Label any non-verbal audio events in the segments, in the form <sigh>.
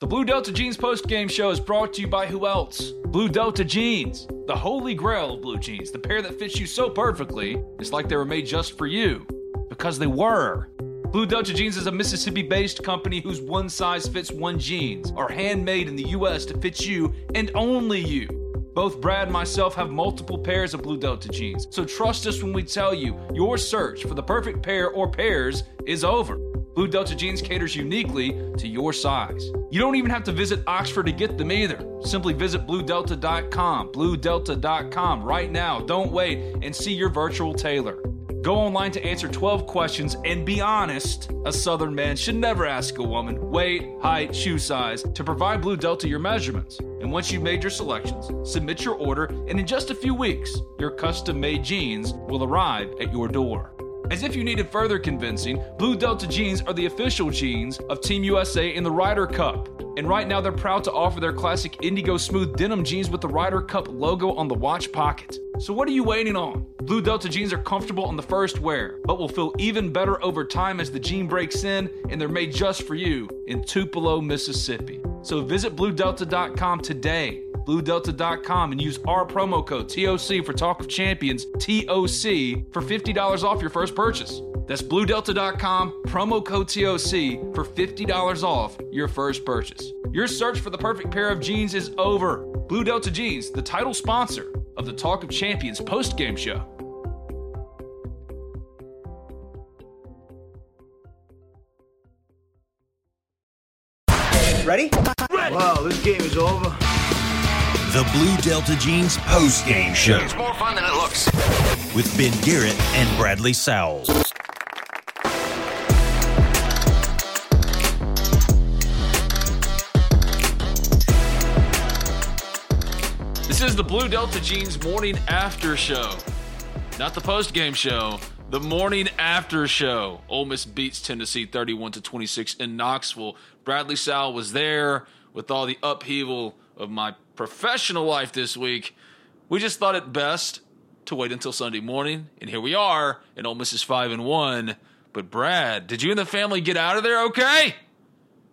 The Blue Delta Jeans post game show is brought to you by who else? Blue Delta Jeans, the holy grail of blue jeans, the pair that fits you so perfectly, it's like they were made just for you. Because they were. Blue Delta Jeans is a Mississippi based company whose one size fits one jeans are handmade in the US to fit you and only you. Both Brad and myself have multiple pairs of Blue Delta jeans, so trust us when we tell you your search for the perfect pair or pairs is over. Blue Delta jeans caters uniquely to your size. You don't even have to visit Oxford to get them either. Simply visit bluedelta.com, bluedelta.com right now. Don't wait and see your virtual tailor. Go online to answer 12 questions and be honest. A Southern man should never ask a woman weight, height, shoe size to provide Blue Delta your measurements. And once you've made your selections, submit your order, and in just a few weeks, your custom made jeans will arrive at your door. As if you needed further convincing, Blue Delta jeans are the official jeans of Team USA in the Ryder Cup. And right now, they're proud to offer their classic Indigo Smooth denim jeans with the Ryder Cup logo on the watch pocket. So, what are you waiting on? Blue Delta jeans are comfortable on the first wear, but will feel even better over time as the jean breaks in, and they're made just for you in Tupelo, Mississippi. So, visit BlueDelta.com today BlueDelta.com and use our promo code TOC for Talk of Champions, TOC, for $50 off your first purchase. That's BlueDelta.com, promo code TOC for $50 off your first purchase. Your search for the perfect pair of jeans is over. Blue Delta Jeans, the title sponsor of the Talk of Champions post game show. Ready? Ready. Wow, this game is over. The Blue Delta Jeans post game show It's more fun than it looks. with Ben Garrett and Bradley Sowell. This is the Blue Delta Jeans morning after show. Not the post game show, the morning after show. Ole Miss beats Tennessee 31 to 26 in Knoxville. Bradley Sowell was there with all the upheaval of my professional life this week. We just thought it best to wait until Sunday morning, and here we are, and Ole Miss is 5 and 1. But Brad, did you and the family get out of there okay?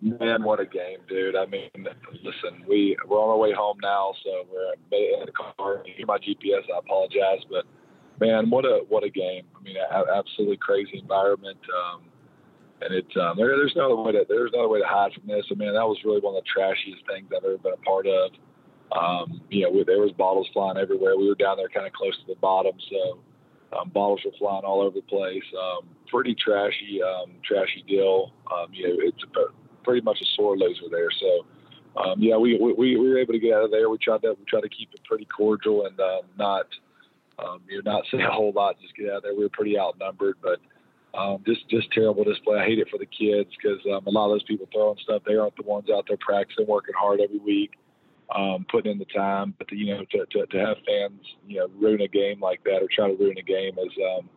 Man, what a game, dude! I mean, listen, we we're on our way home now, so we're in the car. Hear my GPS? I apologize, but man, what a what a game! I mean, absolutely crazy environment, um, and it um, there, there's no other way to there's no other way to hide from this. I mean, that was really one of the trashiest things I've ever been a part of. Um, you know, there was bottles flying everywhere. We were down there kind of close to the bottom, so um, bottles were flying all over the place. Um, pretty trashy, um, trashy deal. Um, you know, it's a, pretty much a sore loser there. So, um, yeah, we, we we were able to get out of there. We tried to we tried to keep it pretty cordial and um, not um, you know not <laughs> say a whole lot. Just get out of there. We were pretty outnumbered, but um, just just terrible display. I hate it for the kids because um, a lot of those people throwing stuff. They aren't the ones out there practicing, working hard every week, um, putting in the time. But to, you know, to, to to have fans you know ruin a game like that or try to ruin a game is um,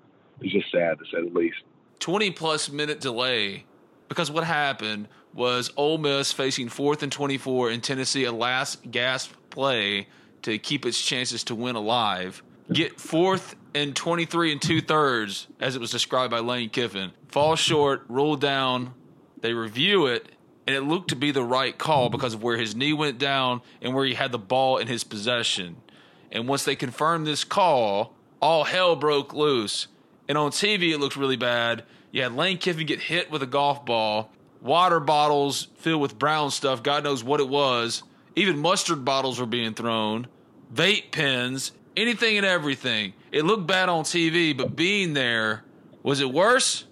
is just sad to say the least. 20 plus minute delay because what happened was Ole Miss facing fourth and 24 in Tennessee, a last gasp play to keep its chances to win alive. Get fourth and 23 and two thirds, as it was described by Lane Kiffin. Fall short, roll down. They review it, and it looked to be the right call because of where his knee went down and where he had the ball in his possession. And once they confirmed this call, all hell broke loose. And on TV, it looked really bad. You had Lane Kiffin get hit with a golf ball, water bottles filled with brown stuff, God knows what it was. Even mustard bottles were being thrown, vape pens, anything and everything. It looked bad on TV, but being there, was it worse?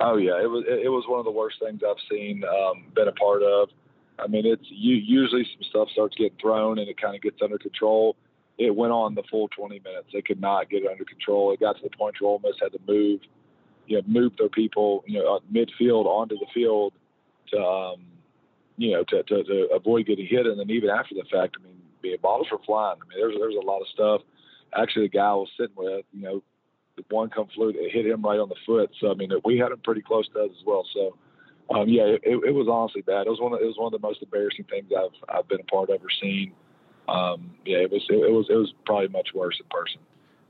Oh yeah, it was it was one of the worst things I've seen, um, been a part of. I mean, it's you, usually some stuff starts getting thrown and it kind of gets under control. It went on the full 20 minutes. They could not get it under control. It got to the point where Miss had to move, you know, move their people, you know, midfield onto the field to, um, you know, to, to, to avoid getting hit. And then even after the fact, I mean, the bottles were flying. I mean, there's there's a lot of stuff. Actually, the guy I was sitting with, you know, one come flew, it hit him right on the foot. So I mean, we had him pretty close to us as well. So. Um, yeah, it, it was honestly bad. It was one of it was one of the most embarrassing things I've I've been a part of or seen. Um, yeah, it was it, it was it was probably much worse in person.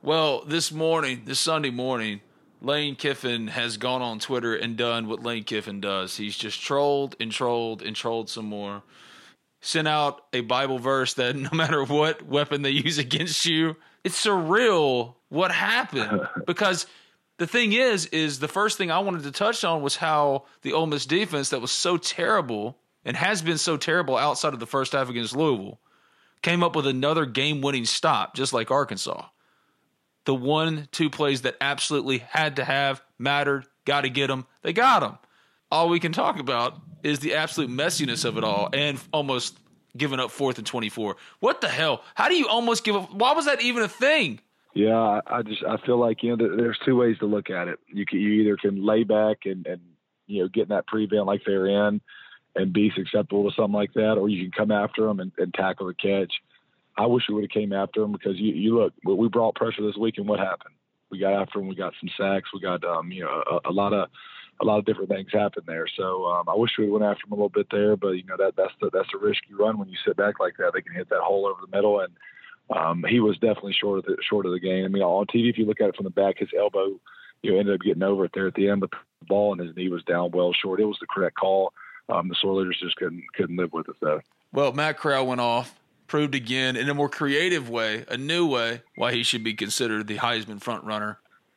Well, this morning, this Sunday morning, Lane Kiffin has gone on Twitter and done what Lane Kiffin does. He's just trolled and trolled and trolled some more. Sent out a Bible verse that <laughs> no matter what weapon they use against you, it's surreal what happened. <laughs> because the thing is, is the first thing I wanted to touch on was how the Ole Miss defense that was so terrible and has been so terrible outside of the first half against Louisville came up with another game winning stop, just like Arkansas the one, two plays that absolutely had to have, mattered, got to get them. They got them. All we can talk about is the absolute messiness of it all and almost giving up fourth and 24. What the hell? How do you almost give up? Why was that even a thing? Yeah, I just I feel like you know there's two ways to look at it. You can, you either can lay back and and you know get in that prevent like they're in and be susceptible to something like that, or you can come after them and, and tackle the catch. I wish we would have came after him because you, you look, we brought pressure this week, and what happened? We got after him. We got some sacks. We got um, you know a, a lot of a lot of different things happened there. So um, I wish we went after him a little bit there, but you know that that's the that's the risk you run when you sit back like that. They can hit that hole over the middle, and um, he was definitely short of the short of the game. I mean, on TV, if you look at it from the back, his elbow you know ended up getting over it there at the end, but the ball and his knee was down well short. It was the correct call. Um, the Soilers just couldn't couldn't live with it though. Well, Matt Corral went off proved again in a more creative way, a new way, why he should be considered the Heisman frontrunner.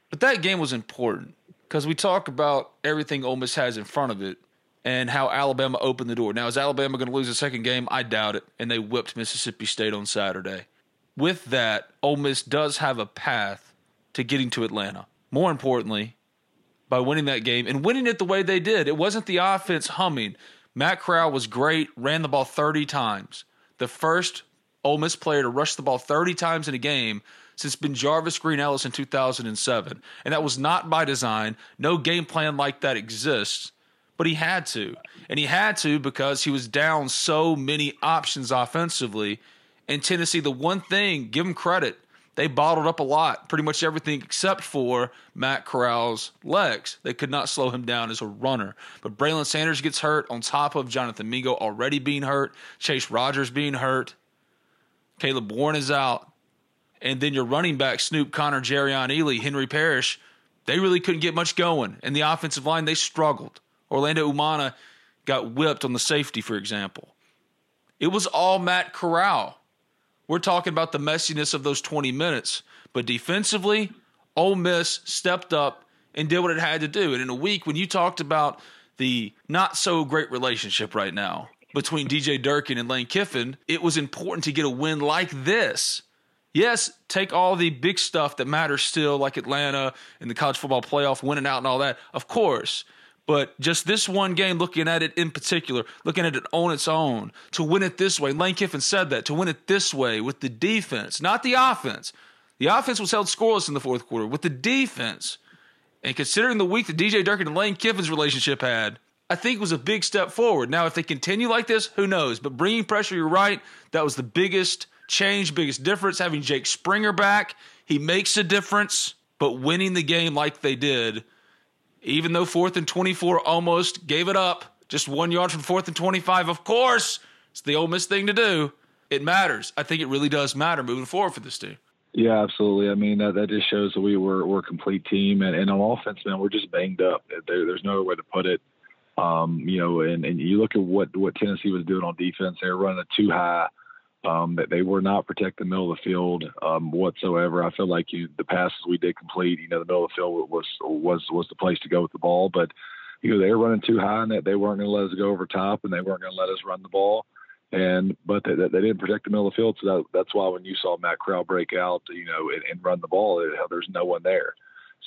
But that game was important because we talk about everything Ole Miss has in front of it and how Alabama opened the door. Now, is Alabama going to lose a second game? I doubt it. And they whipped Mississippi State on Saturday. With that, Ole Miss does have a path to getting to Atlanta. More importantly, by winning that game and winning it the way they did. It wasn't the offense humming. Matt Corral was great, ran the ball 30 times the first Ole Miss player to rush the ball 30 times in a game since BenJarvus Green-Ellis in 2007. And that was not by design. No game plan like that exists, but he had to. And he had to because he was down so many options offensively. And Tennessee, the one thing, give them credit, they bottled up a lot, pretty much everything except for Matt Corral's legs. They could not slow him down as a runner. But Braylon Sanders gets hurt on top of Jonathan Mingo already being hurt, Chase Rogers being hurt, Caleb Warren is out. And then your running back, Snoop Conner, Jerrion Ealy, Henry Parrish, they really couldn't get much going. And the offensive line, they struggled. Orlando Umana got whipped on the safety, for example. It was all Matt Corral. We're talking about the messiness of those 20 minutes. But defensively, Ole Miss stepped up and did what it had to do. And in a week when you talked about the not so great relationship right now between DJ Durkin and Lane Kiffin, it was important to get a win like this. Yes, take all the big stuff that matters still, like Atlanta and the college football playoff, winning out and all that, of course. But just this one game, looking at it in particular, looking at it on its own, to win it this way, Lane Kiffin said that, to win it this way with the defense, not the offense. The offense was held scoreless in the fourth quarter with the defense. And considering the week that DJ Durkin and Lane Kiffin's relationship had, I think it was a big step forward. Now, if they continue like this, who knows? But bringing pressure, you're right. That was the biggest change, biggest difference. Having Jake Springer back, he makes a difference. But winning the game like they did even though fourth and 24 almost gave it up, just one yard from fourth and 25. Of course, it's the Ole Miss thing to do. It matters. I think it really does matter moving forward for this team. Yeah, absolutely. I mean, that, that just shows that we were we're a complete team, and, and on offense, man, we're just banged up. There, there's no way to put it. Um, you know, and, and you look at what what Tennessee was doing on defense. They were running it too high um, that they were not protecting the middle of the field um, whatsoever. I feel like you, the passes we did complete, you know, the middle of the field was was was the place to go with the ball, but you know they were running too high and that they weren't going to let us go over top and they weren't going to let us run the ball. And but they, they didn't protect the middle of the field, so that, that's why when you saw Matt Corral break out, you know, and, and run the ball, it, there's no one there.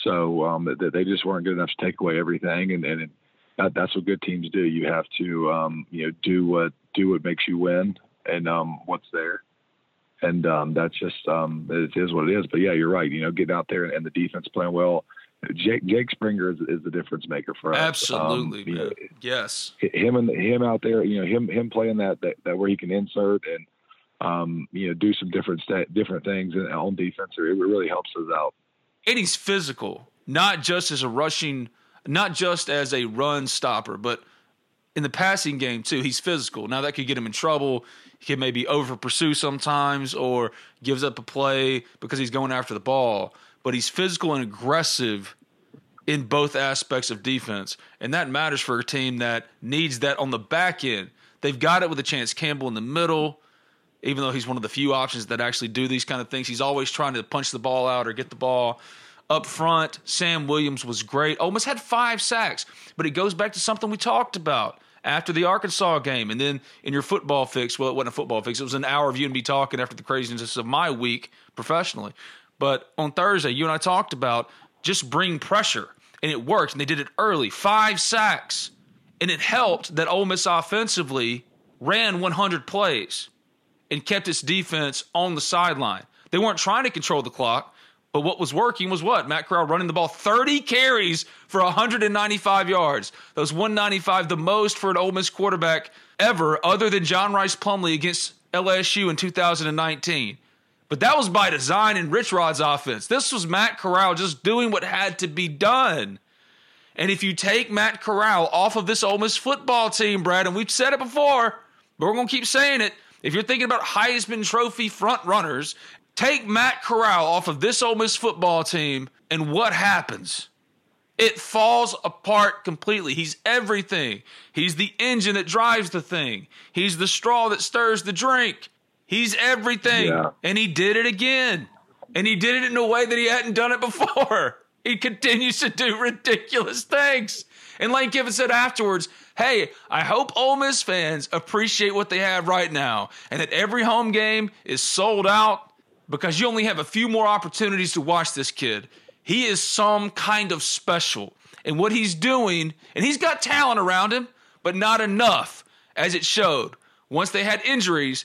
So um, they, they just weren't good enough to take away everything, and, and that, that's what good teams do. You have to, um, you know, do what do what makes you win, and um, what's there. And um, that's just um, it is what it is. But yeah, you're right. You know, getting out there and the defense playing well, Jake, Jake Springer is, is the difference maker for us. Absolutely, um, know, yes. Him and him out there, you know, him him playing that that, that where he can insert and um, you know do some different st- different things on defense. It really helps us out. And he's physical, not just as a rushing, not just as a run stopper, but in the passing game too. He's physical. Now that could get him in trouble. He can maybe over pursue sometimes or gives up a play because he's going after the ball. But he's physical and aggressive in both aspects of defense. And that matters for a team that needs that on the back end. They've got it with a Chance Campbell in the middle, even though he's one of the few options that actually do these kind of things. He's always trying to punch the ball out or get the ball up front. Sam Williams was great, almost had five sacks. But it goes back to something we talked about after the Arkansas game. And then in your football fix, well, it wasn't a football fix, it was an hour of you and me talking after the craziness of my week professionally. But on Thursday, you and I talked about just bring pressure, and it worked. And they did it early, five sacks, and it helped that Ole Miss offensively ran 100 plays and kept its defense on the sideline. They weren't trying to control the clock. But what was working was what? Matt Corral running the ball 30 carries for 195 yards. Those 195, the most for an Ole Miss quarterback ever, other than John Rhys Plumlee against LSU in 2019. But that was by design in Rich Rod's offense. This was Matt Corral just doing what had to be done. And if you take Matt Corral off of this Ole Miss football team, Brad, and we've said it before, but we're going to keep saying it. If you're thinking about Heisman Trophy front runners Take Matt Corral off of this Ole Miss football team, and what happens? It falls apart completely. He's everything. He's the engine that drives the thing. He's the straw that stirs the drink. He's everything. Yeah. And he did it again. And he did it in a way that he hadn't done it before. <laughs> He continues to do ridiculous things. And Lane Kiffin said afterwards, Hey, I hope Ole Miss fans appreciate what they have right now and that every home game is sold out because you only have a few more opportunities to watch this kid. He is some kind of special. And what he's doing, and he's got talent around him, but not enough, as it showed once they had injuries.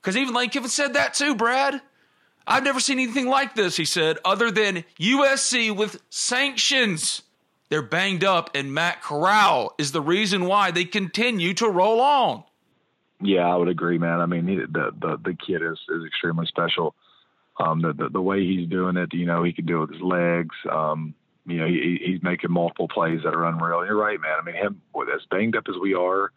Because even Lane Kiffin said that too, Brad. I've never seen anything like this, he said, other than USC with sanctions. They're banged up, and Matt Corral is the reason why they continue to roll on. Yeah, I would agree, man. I mean, the the the kid is is extremely special um, the, the, the way he's doing it, you know, he can do it with his legs. Um, you know, he, he's making multiple plays that are unreal. You're right, man. I mean, him as banged up as we are,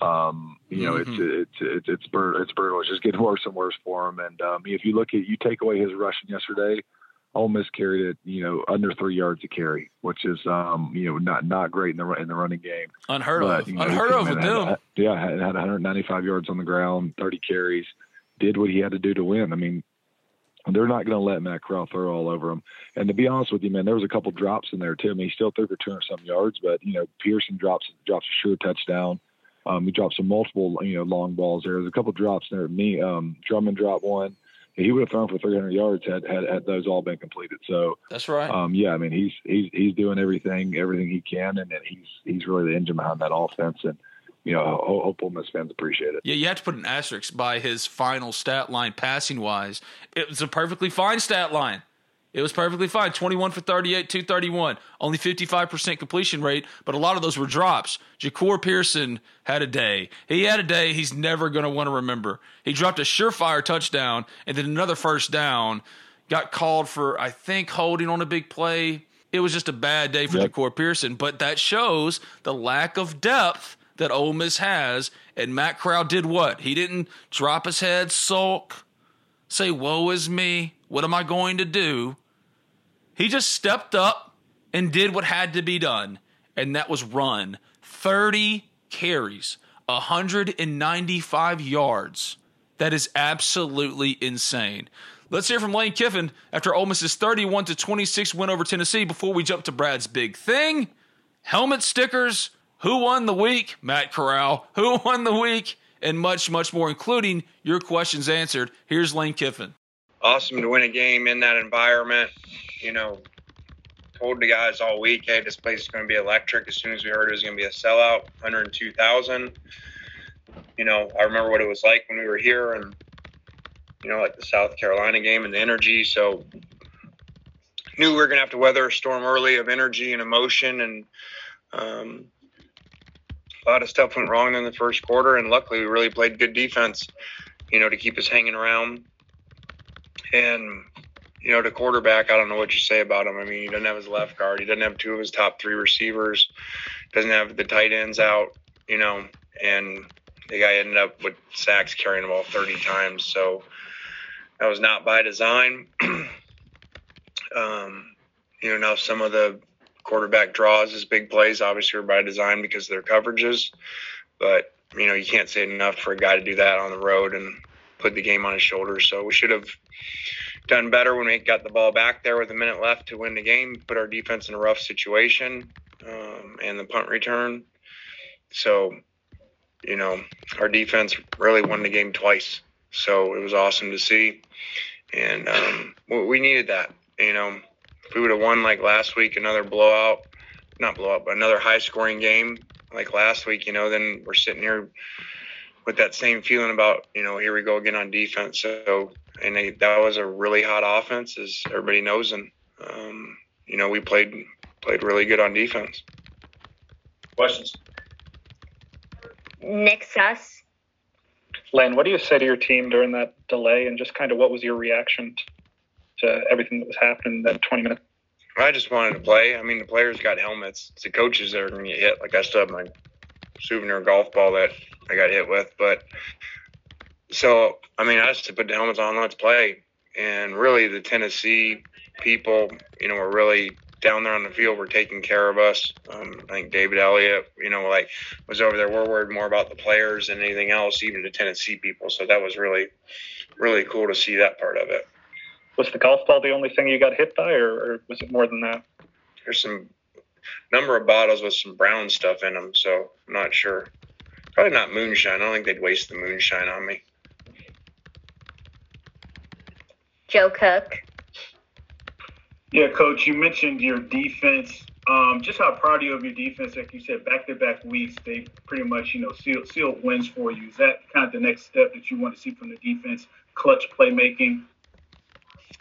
um, you know, mm-hmm. it's, it's, it's, it's, brutal. It's brutal. It's just getting <laughs> worse and worse for him. And, um, if you look at, you take away his rushing yesterday, Ole Miss carried it, you know, under three yards to carry, which is, um, you know, not not great in the in the running game. Unheard but, of. You know, Unheard of with them. Yeah, had, had 195 yards on the ground, 30 carries, did what he had to do to win. I mean, they're not going to let Matt Corral throw all over him. And to be honest with you, man, there was a couple drops in there too. I mean, he still threw for 200 some yards, but you know, Pearson drops drops a sure touchdown. Um, he dropped some multiple you know long balls there. There's a couple drops there. Me, um, Drummond dropped one. He would have thrown for 300 yards had, had had those all been completed. So that's right. Um, yeah, I mean, he's he's he's doing everything everything he can, and, and he's he's really the engine behind that offense. And you know, hope Ole Miss fans appreciate it. Yeah, you have to put an asterisk by his final stat line passing wise. It was a perfectly fine stat line. It was perfectly fine. 21 for 38, 231. Only 55% completion rate, but a lot of those were drops. Jahcour Pearson had a day. He had a day he's never going to want to remember. He dropped a surefire touchdown and then another first down. Got called for, I think, holding on a big play. It was just a bad day for yep. Jahcour Pearson, but that shows the lack of depth that Ole Miss has. And Matt Corral did what? He didn't drop his head, sulk, say, Woe is me. What am I going to do? He just stepped up and did what had to be done, and that was run 30 carries, 195 yards. That is absolutely insane. Let's hear from Lane Kiffin after Ole Miss's 31 to 26 win over Tennessee before we jump to Brad's big thing. Helmet stickers who won the week, Matt Corral, who won the week, and much, much more, including your questions answered. Here's Lane Kiffin. Awesome to win a game in that environment. You know, told the guys all week, hey, this place is going to be electric. As soon as we heard it was going to be a sellout, 102,000. You know, I remember what it was like when we were here and, you know, like the South Carolina game and the energy. So, knew we were going to have to weather a storm early of energy and emotion, and um, a lot of stuff went wrong in the first quarter. And luckily, we really played good defense, you know, to keep us hanging around. And you know, the quarterback, I don't know what you say about him. I mean, he doesn't have his left guard. He doesn't have two of his top three receivers. Doesn't have the tight ends out. You know, and the guy ended up with sacks carrying the ball 30 times. So that was not by design. <clears throat> um, you know, now some of the quarterback draws as big plays obviously are by design because of their coverages. But, you know, you can't say enough for a guy to do that on the road and put the game on his shoulders. So we should have done better when we got the ball back there with a minute left to win the game, put our defense in a rough situation, um, and the punt return. So, you know, our defense really won the game twice. So it was awesome to see. And um, we needed that. You know, if we would have won like last week, another blowout, not blowout, but another high scoring game like last week, you know, then we're sitting here with that same feeling about, you know, here we go again on defense. So, and they, that was a really hot offense, as everybody knows. And, um, you know, we played played really good on defense. Questions? Nick Suss. Lane, what do you say to your team during that delay, and just kind of what was your reaction to everything that was happening in that 20 minutes? I just wanted to play. I mean, the players got helmets. It's the coaches that are going to get hit. Like I still have my souvenir golf ball that I got hit with, but so I mean, I just to put the helmets on. Let's play. And really, the Tennessee people, you know, were really down there on the field were taking care of us. Um, I think David Elliott, you know, like was over there. We're worried more about the players than anything else, even the Tennessee people. So that was really, really cool to see that part of it. Was the golf ball the only thing you got hit by, or, or was it more than that? There's some number of bottles with some brown stuff in them, so I'm not sure. Probably not moonshine. I don't think they'd waste the moonshine on me. Joe Cook. Yeah, coach, you mentioned your defense. Um, just how proud are you of your defense? Like you said, back-to-back weeks, they pretty much, you know, sealed, sealed wins for you. Is that kind of the next step that you want to see from the defense? Clutch playmaking.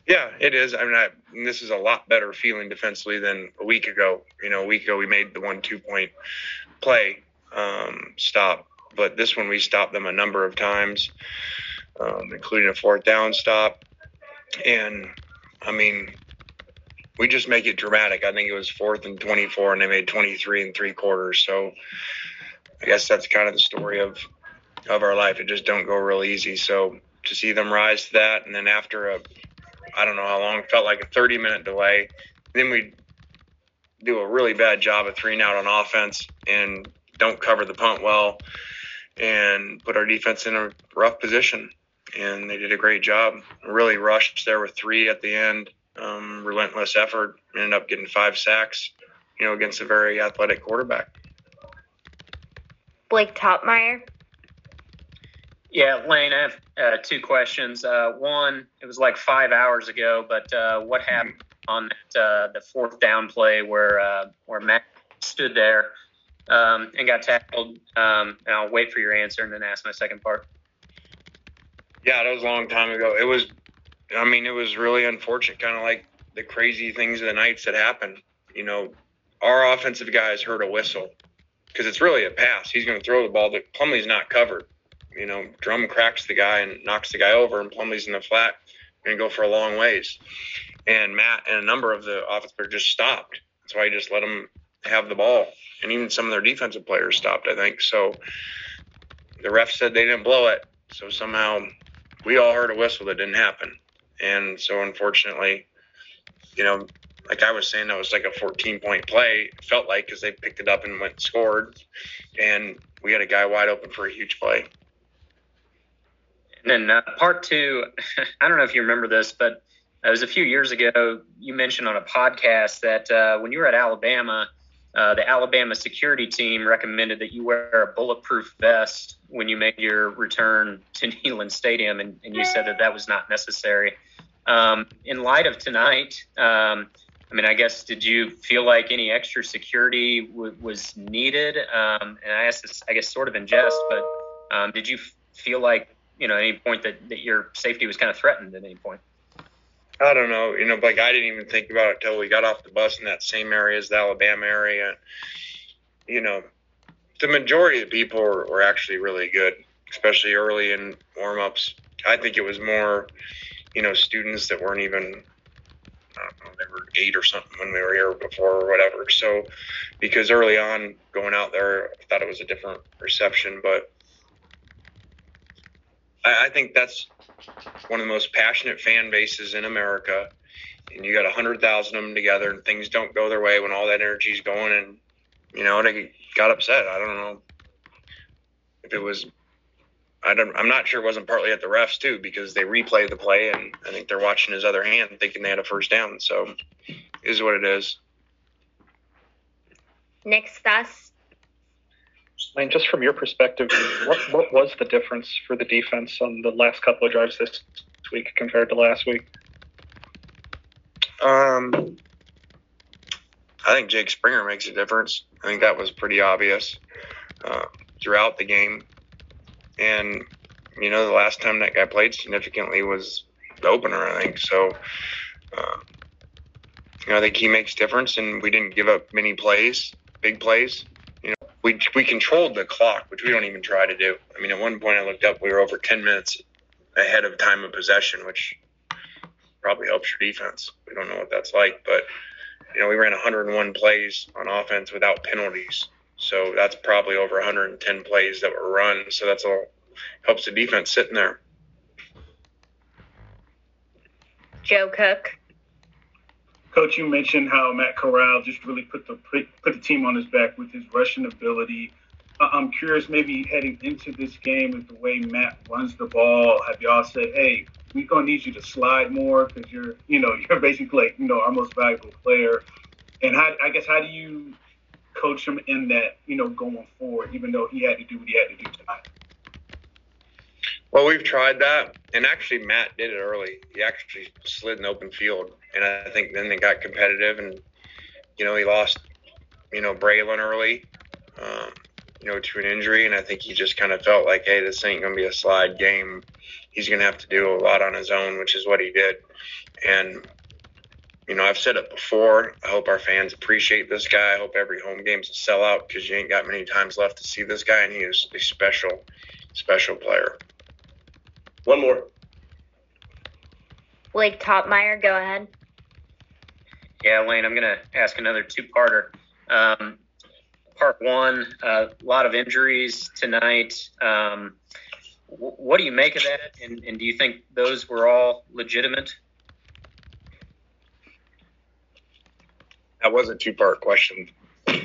Yeah, it is. I mean, I, this is a lot better feeling defensively than a week ago. You know, a week ago we made the one two-point play um, stop, but this one we stopped them a number of times, um, including a fourth down stop. And I mean, we just make it dramatic. I think it was fourth and 24, and they made 23 and three quarters. So I guess that's kind of the story of of our life. It just don't go real easy. So to see them rise to that, and then after a, I don't know how long, felt like a 30 minute delay, then we do a really bad job of three and out on offense and don't cover the punt well and put our defense in a rough position. And they did a great job. Really rushed there with three at the end um, relentless effort, ended up getting five sacks, you know, against a very athletic quarterback. Blake Toppmeyer. Yeah, Lane, I have uh, two questions. Uh, one, it was like five hours ago, but uh, what happened on that, uh, the fourth down play where uh, where Matt stood there um, and got tackled? Um, and I'll wait for your answer and then ask my second part. Yeah, that was a long time ago. It was I mean, it was really unfortunate, kind of like the crazy things of the nights that happened. You know, our offensive guys heard a whistle because it's really a pass. He's going to throw the ball. That Plumlee's not covered. You know, Drum cracks the guy and knocks the guy over, and Plumlee's in the flat and go for a long ways. And Matt and a number of the players just stopped. That's why just let them have the ball. And even some of their defensive players stopped, I think. So the ref said they didn't blow it. So somehow we all heard a whistle that didn't happen. And so, unfortunately, you know, like I was saying, that was like a 14 point play. It felt like because they picked it up and went scored, and we had a guy wide open for a huge play. And uh, part two, <laughs> I don't know if you remember this, but it was a few years ago. You mentioned on a podcast that uh, when you were at Alabama, uh, the Alabama security team recommended that you wear a bulletproof vest when you made your return to <laughs> Neyland Stadium, and, and you said that that was not necessary. Um, in light of tonight, um, I mean, I guess did you feel like any extra security w- was needed? Um, and I asked this, I guess, sort of in jest, but um, did you f- feel like, you know, at any point that, that your safety was kind of threatened at any point? I don't know. You know, like I didn't even think about it till we got off the bus in that same area as the Alabama area. You know, the majority of people were, were actually really good, especially early in warm ups. I think it was more, you know, students that weren't even, I don't know, they were eight or something when we were here before or whatever. So, because early on going out there, I thought it was a different reception, but I, I think that's one of the most passionate fan bases in America. And you got a hundred thousand of them together, and things don't go their way when all that energy is going, and you know they got upset. I don't know if it was. I don't. I'm not sure it wasn't partly at the refs too, because they replayed the play, and I think they're watching his other hand, thinking they had a first down. So, is what it is. Nick Stas. Lane, just from your perspective, what, what was the difference for the defense on the last couple of drives this week compared to last week? Um, I think Jake Springer makes a difference. I think that was pretty obvious uh, throughout the game. And, you know, the last time that guy played significantly was the opener, I think. So, uh, you know, I think he makes difference, and we didn't give up many plays, big plays. We, we controlled the clock, which we don't even try to do. I mean, at one point I looked up, we were over 10 minutes ahead of time of possession, which probably helps your defense. We don't know what that's like, but you know, we ran 101 plays on offense without penalties. So that's probably over 110 plays that were run. So that's all helps the defense sitting there. Joe Cook. Coach, you mentioned how Matt Corral just really put the put, put the team on his back with his rushing ability. I'm curious, maybe heading into this game, with the way Matt runs the ball, have y'all said, "Hey, we're gonna need you to slide more because you're, you know, <laughs> you're basically like, you know, our most valuable player." And how, I guess, how do you coach him in that, you know, going forward, even though he had to do what he had to do tonight? Well, we've tried that, and actually, Matt did it early. He actually slid in open field, and I think then they got competitive, and you know, he lost, you know, Braylon early, um, you know, to an injury, and I think he just kind of felt like, hey, this ain't gonna be a slide game. He's gonna have to do a lot on his own, which is what he did, and you know, I've said it before. I hope our fans appreciate this guy. I hope every home game's a sellout because you ain't got many times left to see this guy, and he is a special, special player. One more. Blake Toppmeyer, go ahead. Yeah, Lane, I'm going to ask another two-parter. Um, part one, a uh, lot of injuries tonight. Um, w- what do you make of that? And, and, do you think those were all legitimate? That was a two-part question. Um,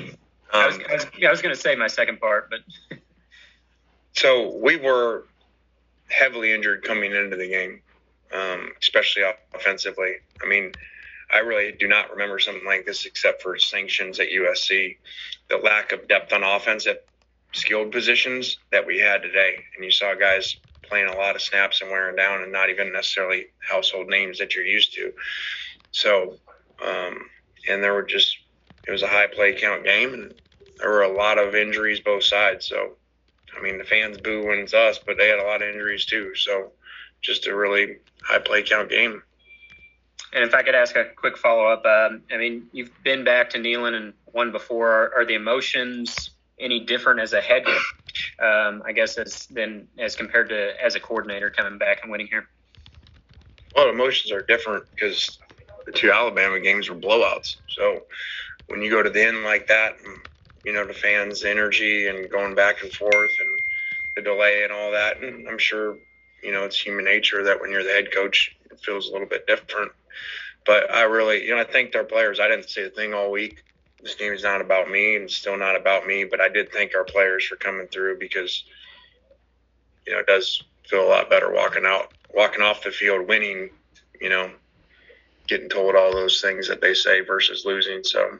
I was, I was, yeah, I was going to say my second part, but <laughs> so we were heavily injured coming into the game, um, especially offensively. I mean, I really do not remember something like this except for sanctions at USC. The lack of depth on offense at skilled positions that we had today, and you saw guys playing a lot of snaps and wearing down, and not even necessarily household names that you're used to. So, um, and there were just it was a high play count game, and there were a lot of injuries both sides. So I mean, the fans boo when it's us, but they had a lot of injuries too. So just a really high play count game. And if I could ask a quick follow up, um, I mean, you've been back to Neyland and won before. Are, are the emotions any different as a head coach, um, I guess, as than as compared to as a coordinator coming back and winning here? Well, emotions are different because the two Alabama games were blowouts. So when you go to the end like that, you know, the fans' energy and going back and forth and the delay and all that. And I'm sure, you know, it's human nature that when you're the head coach, it feels a little bit different. But I really, you know, I thanked our players. I didn't say a thing all week. This game is not about me and still not about me, but I did thank our players for coming through because, you know, it does feel a lot better walking out, walking off the field, winning, you know, getting told all those things that they say versus losing. So,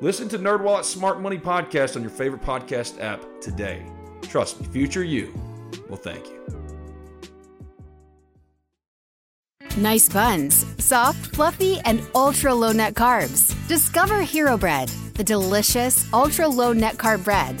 Listen to NerdWallet's Smart Money Podcast on your favorite podcast app today. Trust me, future you will thank you. Nice buns, soft, fluffy, and ultra low net carbs. Discover Hero Bread, the delicious ultra low net carb bread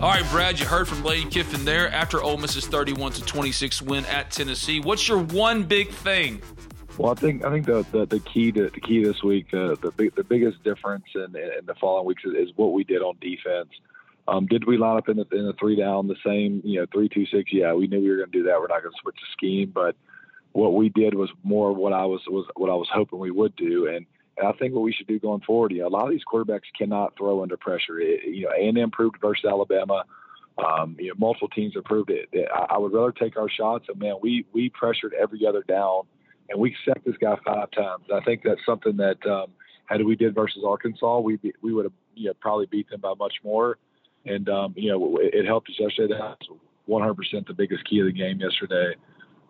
All right, Brad, you heard from Lane Kiffin there after Ole Miss's 31 to 26 win at Tennessee. What's your one big thing? Well, I think I think the the, the key to the key this week, uh, the the biggest difference in, in the following weeks is, is what we did on defense. Um, did we line up in the in the three down the same, you know, three two six? Yeah, we knew we were going to do that. We're not going to switch the scheme, but what we did was more what I was was what I was hoping we would do, and I think what we should do going forward, you know, a lot of these quarterbacks cannot throw under pressure. It, you know, A&M proved versus Alabama. Um, you know, multiple teams have proved it. I, I would rather take our shots. And man, we we pressured every other down, and we sacked this guy five times. I think that's something that um, had we did versus Arkansas, we we would have you know, probably beat them by much more. And um, you know, it, it helped us yesterday. That's 100% the biggest key of the game yesterday.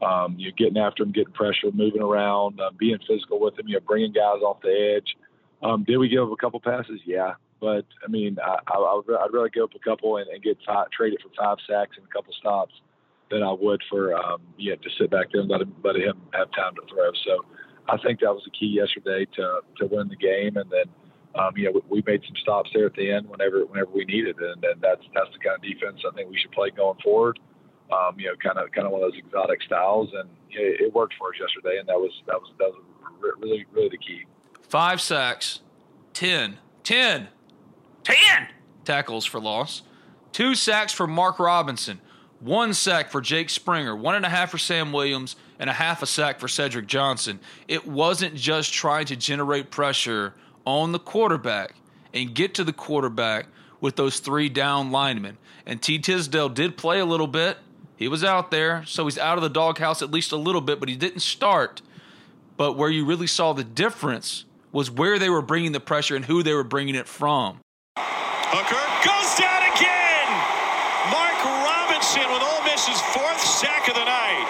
Um, you're getting after them, getting pressure, moving around, uh, being physical with them. You're bringing guys off the edge. Um, did we give up a couple passes? Yeah, but I mean, I, I, would, I'd rather give up a couple and, and get five, trade it for five sacks and a couple stops than I would for um, yeah to sit back there and let him let him have time to throw. So I think that was the key yesterday to to win the game, and then. Um, you know, we, we made some stops there at the end whenever whenever we needed and, and that's that's the kind of defense I think we should play going forward um, you know, kind of kind of one of those exotic styles, and it, it, worked for us yesterday, and that was that was that was really really the key. Five sacks, 10, 10, 10 tackles for loss, two sacks for Mark Robinson, one sack for Jake Springer, one and a half for Sam Williams, and a half a sack for Cedric Johnson. It wasn't just trying to generate pressure on the quarterback and get to the quarterback with those three down linemen. And T. Tisdale did play a little bit. He was out there, so he's out of the doghouse at least a little bit, but he didn't start. But where you really saw the difference was where they were bringing the pressure and who they were bringing it from. Hooker goes down again. Mark Robinson with Ole Miss's fourth sack of the night.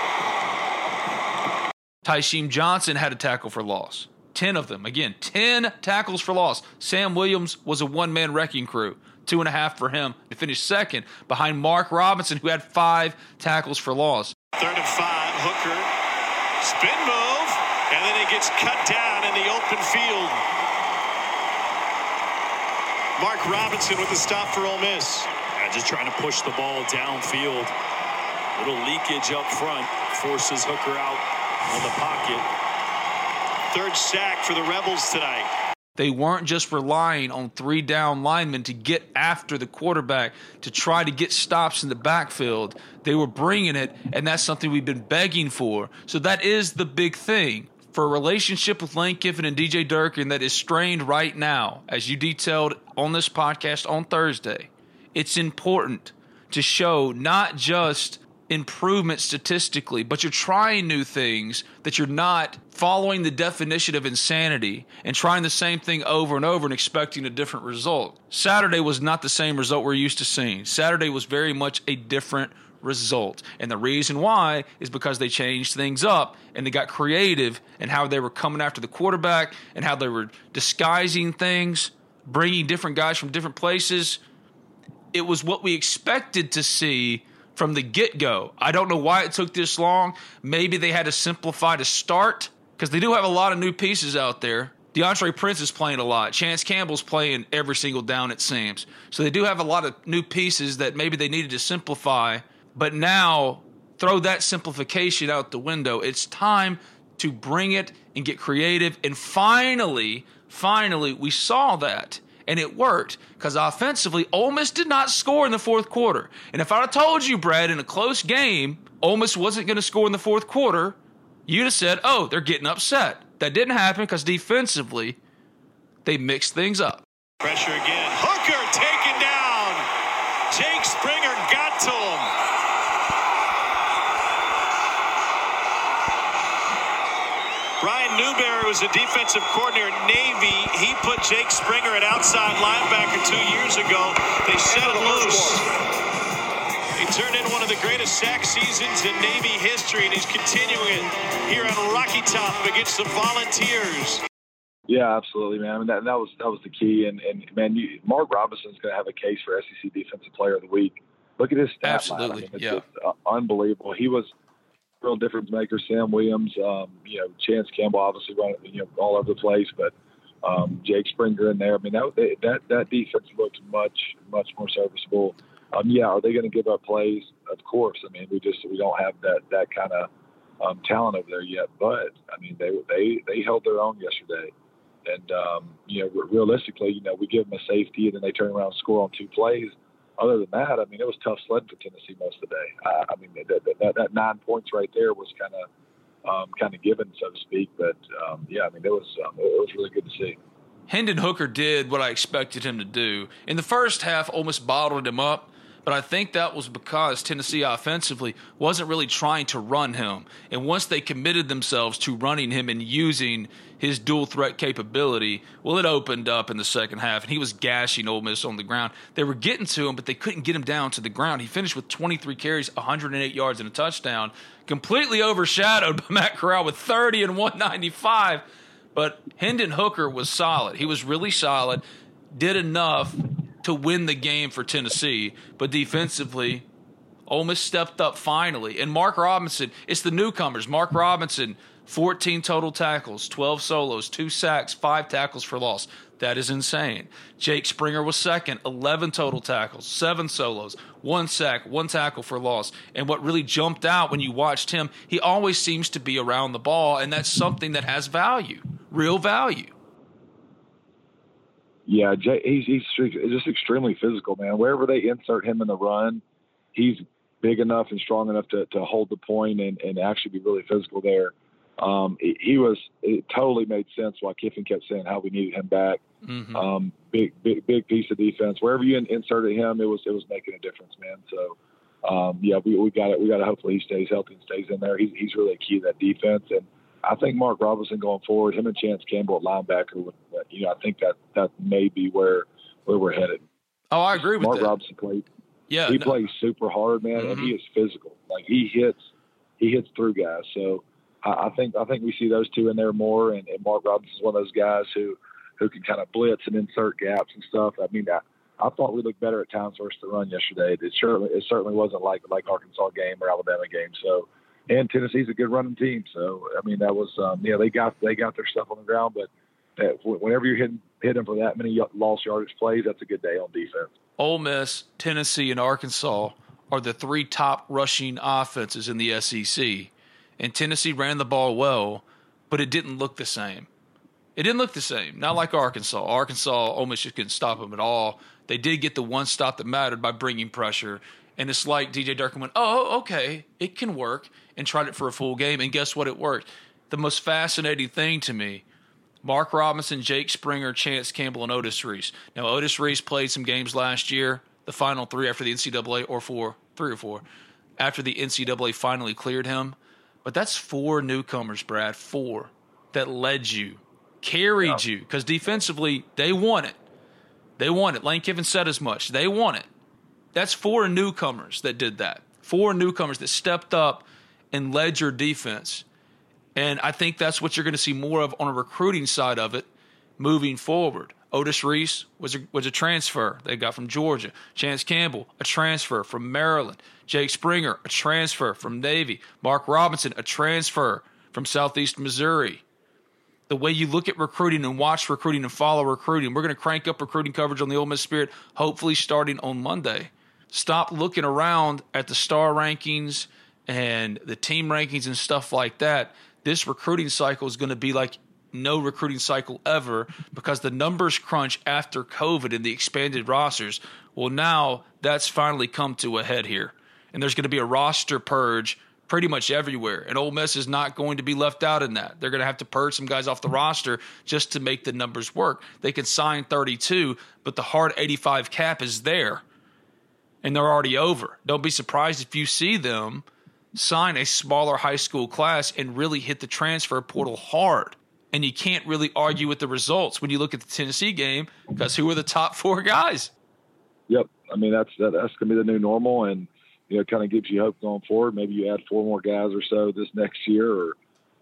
Tysheem Johnson had a tackle for loss. 10 of them. Again, 10 tackles for loss. Sam Williams was a one man wrecking crew two and a half for him to finish second behind Mark Robinson, who had five tackles for loss. Third and five, Hooker, spin move, and then he gets cut down in the open field. Mark Robinson with the stop for Ole Miss. Yeah, just trying to push the ball downfield. Little leakage up front forces Hooker out of the pocket. Third sack for the Rebels tonight. They weren't just relying on three down linemen to get after the quarterback to try to get stops in the backfield. They were bringing it, and that's something we've been begging for. So that is the big thing. For a relationship with Lane Kiffin and DJ Durkin that is strained right now, as you detailed on this podcast on Thursday, it's important to show not just improvement statistically, but you're trying new things that you're not following the definition of insanity and trying the same thing over and over and expecting a different result. Saturday was not the same result we're used to seeing. Saturday was very much a different result. And the reason why is because they changed things up and they got creative in how they were coming after the quarterback and how they were disguising things, bringing different guys from different places. It was what we expected to see from the get go. I don't know why it took this long. Maybe they had to simplify to start because they do have a lot of new pieces out there. DeAndre Prince is playing a lot. Chance Campbell's playing every single down, it seems. So they do have a lot of new pieces that maybe they needed to simplify. But now, throw that simplification out the window. It's time to bring it and get creative. And finally, finally, we saw that. And it worked because offensively, Ole Miss did not score in the fourth quarter. And if I'd have told you, Brad, in a close game, Ole Miss wasn't going to score in the fourth quarter, you'd have said, oh, they're getting upset. That didn't happen because defensively, they mixed things up. Pressure again. Hooker taken down. Jake got to him. Brian Newberry was a defensive coordinator at Navy. He put Jake Springer at outside linebacker two years ago. They set it loose. He turned in one of the greatest sack seasons in Navy history, and he's continuing it here on Rocky Top against the Volunteers. Yeah, absolutely, man. I mean, that, that was that was the key. And, and man, you, Mark Robinson's going to have a case for SEC Defensive Player of the Week. Look at his stat Absolutely, line. I mean, it's yeah. just, uh, unbelievable. He was a real difference maker. Sam Williams, um, you know, Chance Campbell, obviously running, you know, all over the place, but um, Jake Springer in there. I mean, that that that defense looked much much more serviceable. Um, yeah, are they going to give up plays? Of course. I mean, we just we don't have that that kind of um, talent over there yet. But I mean, they they they held their own yesterday. And um, you know, realistically, you know, we give them a safety, and then they turn around and score on two plays. Other than that, I mean, it was tough sledding for Tennessee most of the day. Uh, I mean, that, that, that, nine points right there was kind of um, kind of given, so to speak. But um, yeah, I mean, it was um, it was really good to see. Hendon Hooker did what I expected him to do. In the first half, almost bottled him up, but I think that was because Tennessee offensively wasn't really trying to run him. And once they committed themselves to running him and using his dual threat capability, well, it opened up in the second half, and he was gashing Ole Miss on the ground. They were getting to him, but they couldn't get him down to the ground. He finished with 23 carries, 108 yards, and a touchdown, completely overshadowed by Matt Corral with 30 and 195. But Hendon Hooker was solid. He was really solid, did enough to win the game for Tennessee, but defensively, Ole Miss stepped up finally. And Mark Robinson, it's the newcomers. Mark Robinson, 14 total tackles, 12 solos, two sacks, five tackles for loss. That is insane. Jake Springer was second, 11 total tackles, seven solos, one sack, one tackle for loss. And what really jumped out when you watched him, he always seems to be around the ball, and that's something that has value, real value. Yeah, he's he's just extremely physical, man. Wherever they insert him in the run, he's big enough and strong enough to, to hold the point and, and actually be really physical there. Um, he, was it totally made sense why Kiffin kept saying how we needed him back. Mm-hmm. Um, big big big piece of defense. Wherever you inserted him, it was it was making a difference, man. So um, yeah, we we got it. We got to hopefully he stays healthy and stays in there. He's he's really a key to that defense and I think Mark Robinson going forward, him and Chance Campbell at linebacker, you know, I think that that may be where where we're headed. Oh, I agree with Mark that. Robinson plays. Yeah, he no. plays super hard, man, mm-hmm. and he is physical. Like he hits, he hits through guys. So I, think I think we see those two in there more, and, and Mark is one of those guys who who can kind of blitz and insert gaps and stuff. I mean, I, I thought we looked better at times versus the run yesterday. It certainly it certainly wasn't like like Arkansas game or Alabama game. So and Tennessee's a good running team. So I mean, that was um, yeah they got they got their stuff on the ground, but that, whenever you're hitting hitting for that many lost yardage plays, that's a good day on defense. Ole Miss, Tennessee, and Arkansas are the three top rushing offenses in the SEC, and Tennessee ran the ball well, but it didn't look the same. It didn't look the same. Not like Arkansas. Arkansas, Ole Miss just couldn't stop them at all. They did get the one stop that mattered by bringing pressure. And it's like DJ Durkin went, oh, oh, okay, it can work, and tried it for a full game. And guess what? It worked. The most fascinating thing to me Mark Robinson, Jake Springer, Chance Campbell, and Otis Reese. Now, Otis Reese played some games last year, the final three after the NCAA, or four, three or four, after the NCAA finally cleared him. But that's four newcomers, Brad, four that led you, carried yeah. you, because defensively, they won it. They won it. Lane Kiffin said as much. They won it. That's four newcomers that did that. Four newcomers that stepped up and led your defense. And I think that's what you're going to see more of on a recruiting side of it moving forward. Otis Reese was a, was a transfer they got from Georgia. Chance Campbell, a transfer from Maryland. Jake Springer, a transfer from Navy. Mark Robinson, a transfer from Southeast Missouri. The way you look at recruiting and watch recruiting and follow recruiting, we're going to crank up recruiting coverage on the Ole Miss Spirit, hopefully starting on Monday. Stop looking around at the star rankings and the team rankings and stuff like that. This recruiting cycle is going to be like no recruiting cycle ever because the numbers crunch after COVID and the expanded rosters. Well, now that's finally come to a head here. And there's going to be a roster purge pretty much everywhere. And Ole Miss is not going to be left out in that. They're going to have to purge some guys off the roster just to make the numbers work. They can sign 32, but the hard 85 cap is there. And they're already over. Don't be surprised if you see them sign a smaller high school class and really hit the transfer portal hard and you can't really argue with the results when you look at the Tennessee game because who are the top <laughs> four guys? Yep, I mean that's that, that's going to be the new normal, and you know, kind of gives you hope going forward. Maybe you add four more guys or so this next year, or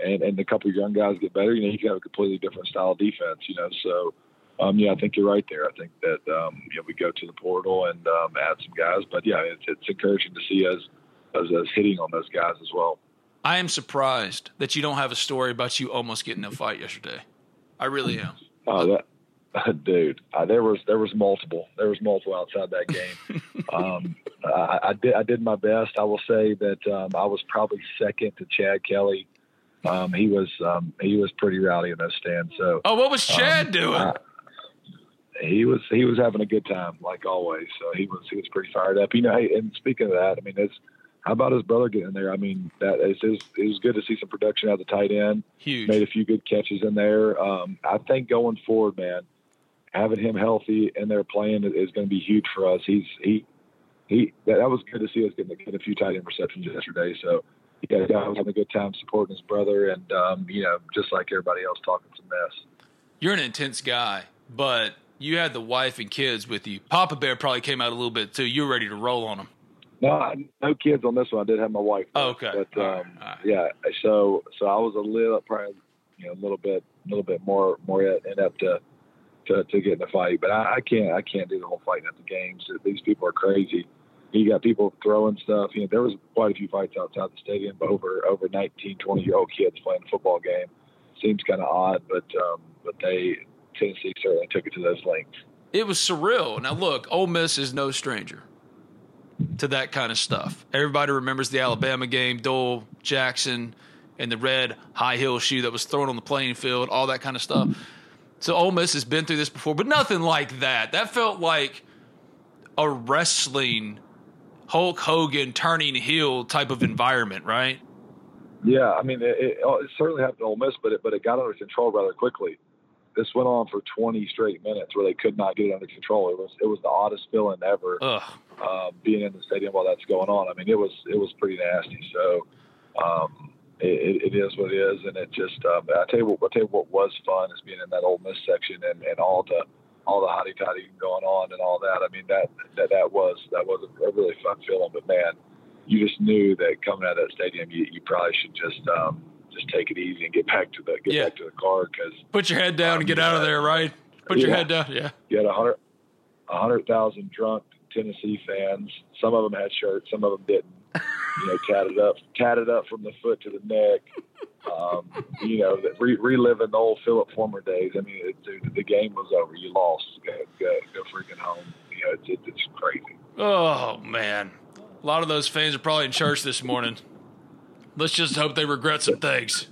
and and a couple of young guys get better. You know, you can have a completely different style of defense. You know, so. Um, yeah, I think you're right there. I think that um, you know we go to the portal and um, add some guys, but yeah, it's, it's encouraging to see us as, as hitting on those guys as well. I am surprised that you don't have a story about you almost getting in a fight yesterday. I really am. Oh, that <laughs> dude, uh, there was there was multiple. There was multiple outside that game. <laughs> um, I, I, did I did my best. I will say that um, I was probably second to Chad Kelly. Um, he was um, he was pretty rowdy in those stands. So oh, what was Chad doing? Uh, he was he was having a good time like always. So he was he was pretty fired up. You know, and speaking of that, I mean, it's how about his brother getting there? I mean, that is, it was good to see some production out of the tight end. Huge. Made a few good catches in there. Um, I think going forward, man, having him healthy and there playing is going to be huge for us. He's he he that, that was good to see us getting, getting a few tight end receptions yesterday. So yeah, I was having a good time supporting his brother, and um, you know, just like everybody else, talking some mess. You're an intense guy, but you had the wife and kids with you. Papa Bear probably came out a little bit too. You were ready to roll on them. No, no kids on this one. I did have my wife. Oh, okay. But um, right. yeah, so so I was a little probably you know a little bit a little bit more more inept to to, to get in a fight. But I, I can't I can't do the whole fighting at the games. These people are crazy. You got people throwing stuff. You know, there was quite a few fights outside the stadium, but over over 19, 20 year old kids playing a football game. Seems kind of odd, but um, but they Tennessee certainly took it to those lengths. It was surreal. Now look, Ole Miss is no stranger to that kind of stuff. Everybody remembers the Alabama game, Doyle Jackson and the red high heel shoe that was thrown on the playing field, all that kind of stuff. So Ole Miss has been through this before, but nothing like that. That felt like a wrestling Hulk Hogan turning heel type of environment, right? Yeah, I mean, it, it, it certainly happened to Ole Miss, but it, but it got under control rather quickly this went on for 20 straight minutes where they could not get it under control. It was it was the oddest feeling ever uh, being in the stadium while that's going on. I mean, it was it was pretty nasty. So um, it, it is what it is, and it just um, I tell you what I tell you what was fun is being in that Ole Miss section and, and all the all the hotty toddy going on and all that. I mean that that that was that was a really fun feeling. But man, you just knew that coming out of that stadium, you, you probably should just um, just take it easy and get back to the get yeah. back to the car because put your head down um, and get out of there, right? Put yeah. your head down, yeah. You had a hundred a hundred thousand drunk Tennessee fans. Some of them had shirts, some of them didn't. You know, <laughs> tatted up, tatted up from the foot to the neck. Um, you know, re- reliving the old Phillip Fulmer days. I mean, it, dude, the game was over. You lost. Go, go, go freaking home. You know, it's, it's crazy. Oh man, a lot of those fans are probably in church this morning. Let's just hope they regret some things.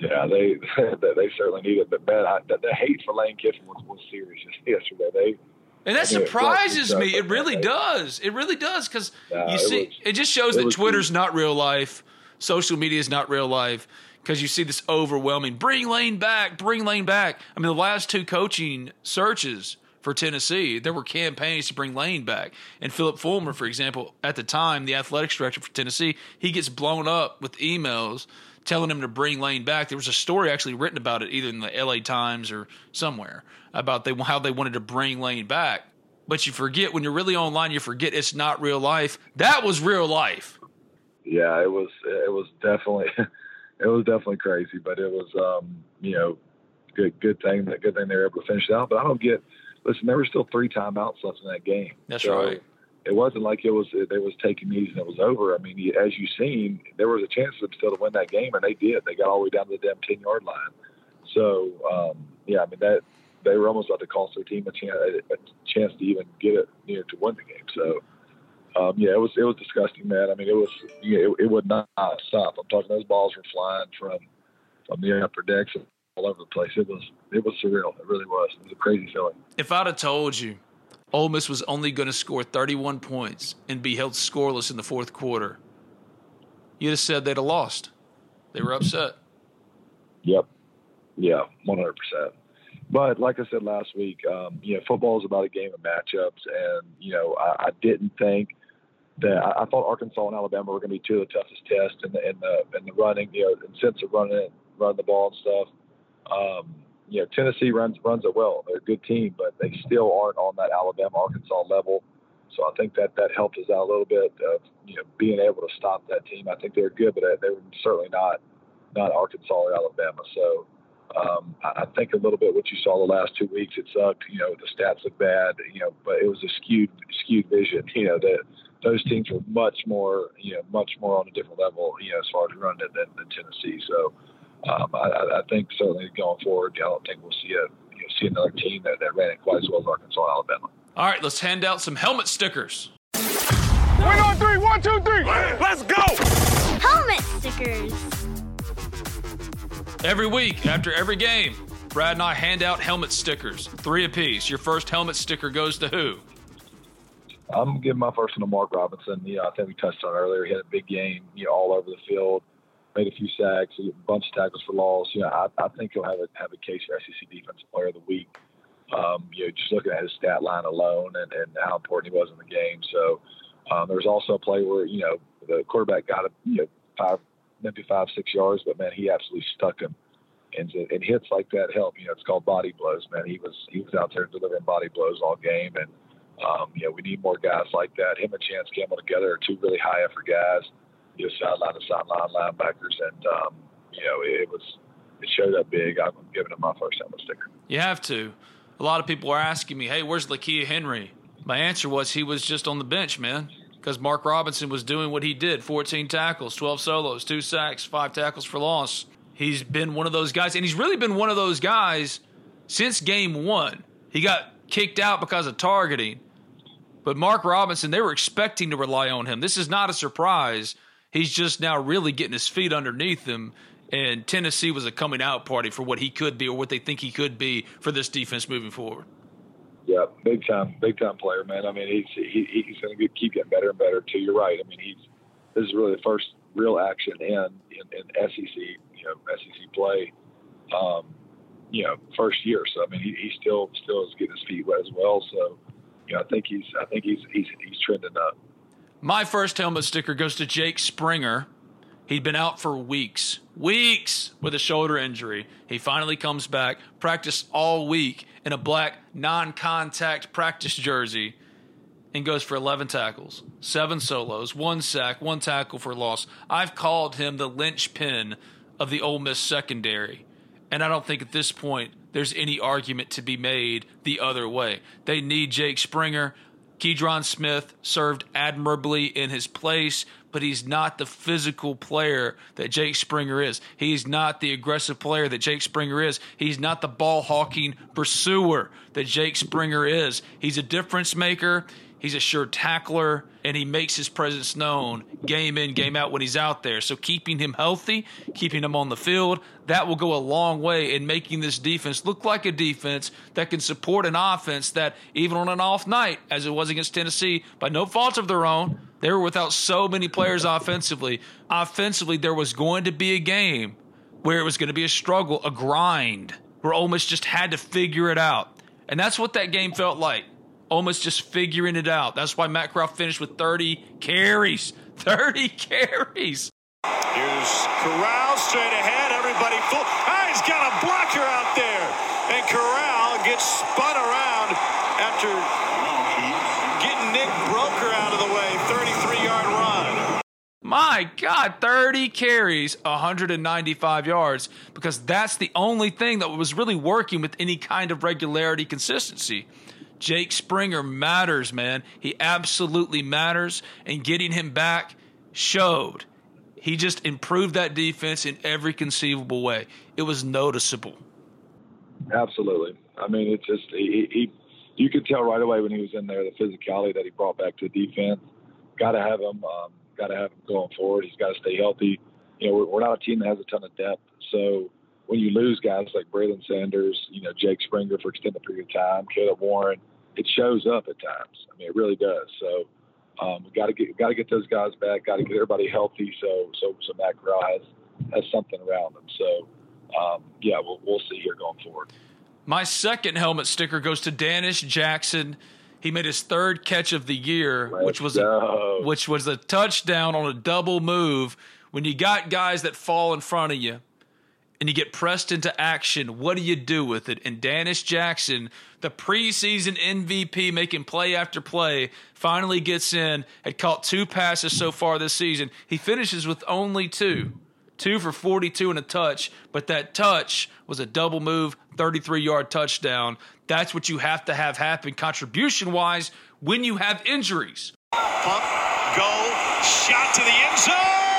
Yeah, they <laughs> they certainly need it. But man, I, the, the hate for Lane Kiffin was, was serious yesterday. They and that surprises me. It really does. It really does because you see, it, was, it, just shows it that Twitter's not real life. Social media is not real life because you see this overwhelming bring Lane back, bring Lane back. I mean, the last two coaching searches for Tennessee. There were campaigns to bring Lane back. And Phillip Fulmer, for example, at the time, the athletics director for Tennessee, he gets blown up with emails telling him to bring Lane back. There was a story actually written about it, either in the LA Times or somewhere, about they, how they wanted to bring Lane back. But you forget when you're really online, you forget it's not real life. That was real life. Yeah, it was. It was definitely, <laughs> it was definitely crazy. But it was, um, you know, good good thing. That good thing they were able to finish it out. But I don't get. Listen, there were still three timeouts left in that game. That's So right. It wasn't like it was they was taking these and it was over. I mean, as you seen, there was a chance for them still to win that game, and they did. They got all the way down to the damn ten yard line. So um, yeah, I mean that they were almost about to cost their team a chance a chance to even get it, you know, to win the game. So um, yeah, it was it was disgusting, man. I mean, it was yeah, it, it would not stop. I'm talking those balls were flying from from the upper decks all over the place. It was it was surreal. It really was. It was a crazy feeling. If I'd have told you Ole Miss was only going to score 31 points and be held scoreless in the fourth quarter, you'd have said they'd have lost. They were upset. Yep. Yeah, one hundred percent. But like I said last week, um, you know, football is about a game of matchups, and you know, I, I didn't think that I, I thought Arkansas and Alabama were going to be two of the toughest tests in the in the in the running, you know, in sense of running running the ball and stuff. Um, you know, Tennessee runs runs it well. They're a good team, but they still aren't on that Alabama Arkansas level. So I think that that helped us out a little bit of you know being able to stop that team. I think they're good, but they were certainly not not Arkansas or Alabama. So um, I I think a little bit what you saw the last two weeks. It sucked. You know, the stats look bad. You know, but it was a skewed skewed vision. You know that those teams were much more you know much more on a different level. You know, as far as running it than, than Tennessee. So um, I, I I think certainly going forward, I don't think we'll see a you know, see another team that, that ran it quite as well as Arkansas Alabama. All right, let's hand out some helmet stickers. We're on three. One, two, three. Let's go. Helmet stickers. Every week, after every game, Brad and I hand out helmet stickers, three apiece. Your first helmet sticker goes to who? I'm give my first one to Mark Robinson. You know, I think we touched on earlier. He had a big game, you know, all over the field, made a few sacks, a bunch of tackles for loss. You know, I, I think he'll have a have a case for SEC Defensive Player of the Week. Um, you know, just looking at his stat line alone and, and how important he was in the game. So um, there was also a play where you know the quarterback got a you know, five, maybe five, six yards, but man, he absolutely stuck him. And, and hits like that help. You know, it's called body blows, man. He was he was out there delivering body blows all game, and um, you know, we need more guys like that. Him and Chance Campbell together are two really high effort guys. You know, sideline to sideline linebackers, and um, you know, it was it showed up big. I'm giving him my first helmet sticker. You have to. A lot of people are asking me, hey, where's Lakia Henry? My answer was he was just on the bench, man, because Mark Robinson was doing what he did 14 tackles, 12 solos, two sacks, five tackles for loss. He's been one of those guys, and he's really been one of those guys since game one. He got kicked out because of targeting. But Mark Robinson, they were expecting to rely on him. This is not a surprise. He's just now really getting his feet underneath him. And Tennessee was a coming out party for what he could be or what they think he could be for this defense moving forward. Yeah, big time, big time player, man. I mean, he's he, he's going to keep getting better and better too. You're right. I mean, he's this is really the first real action in in, in SEC, you know, SEC play. Um, you know, first year. So I mean, he, he still still is getting his feet wet as well. So you know, I think he's I think he's he's he's trending up. My first helmet sticker goes to Jake Springer. He'd been out for weeks, weeks with a shoulder injury. He finally comes back, practiced all week in a black non contact practice jersey, and goes for 11 tackles, seven solos, one sack, one tackle for loss. I've called him the linchpin of the Ole Miss secondary. And I don't think at this point there's any argument to be made the other way. They need Jake Springer. Keidron Smith served admirably in his place, but he's not the physical player that Jake Springer is. He's not the aggressive player that Jake Springer is. He's not the ball hawking pursuer that Jake Springer is. He's a difference maker. He's a sure tackler, and he makes his presence known game in, game out when he's out there. So keeping him healthy, keeping him on the field, that will go a long way in making this defense look like a defense that can support an offense that, even on an off night, as it was against Tennessee, by no fault of their own, they were without so many players offensively. Offensively, there was going to be a game where it was going to be a struggle, a grind, where Ole Miss just had to figure it out. And that's what that game felt like almost just figuring it out. That's why Matt Corral finished with 30 carries. <laughs> 30 carries. Here's Corral straight ahead. Everybody full. Ah, he's got a blocker out there. And Corral gets spun around after getting Nick Broeker out of the way. 33 yard run. My my God, 30 carries, 195 yards, because that's the only thing that was really working with any kind of regularity, consistency. Jake Springer matters, man. He absolutely matters, and getting him back showed. He just improved that defense in every conceivable way. It was noticeable. Absolutely. I mean, it's just he, he you could tell right away when he was in there the physicality that he brought back to the defense. Got to have him. Um, got to have him going forward. He's got to stay healthy. You know, we're, not a team that has a ton of depth, so when you lose guys like Braylon Sanders, you know, Jake Springer for extended period of time, Caleb Warren, it shows up at times. I mean, it really does. So um, we got to get got to get those guys back. Got to get everybody healthy. So so so Matt Corral has has something around them. So um, yeah, we'll we'll see here going forward. My second helmet sticker goes to Dannis Jackson. He made his third catch of the year, Let's which was go. a, which was a touchdown on a double move. When you got guys that fall in front of you and you get pressed into action, what do you do with it? And Dannis Jackson, the preseason MVP, making play after play, finally gets in. Had caught two passes so far this season. He finishes with only two two for 42 and a touch, but that touch was a double move, 33 yard touchdown. That's what you have to have happen contribution wise when you have injuries. Pump, go, shot to the end zone.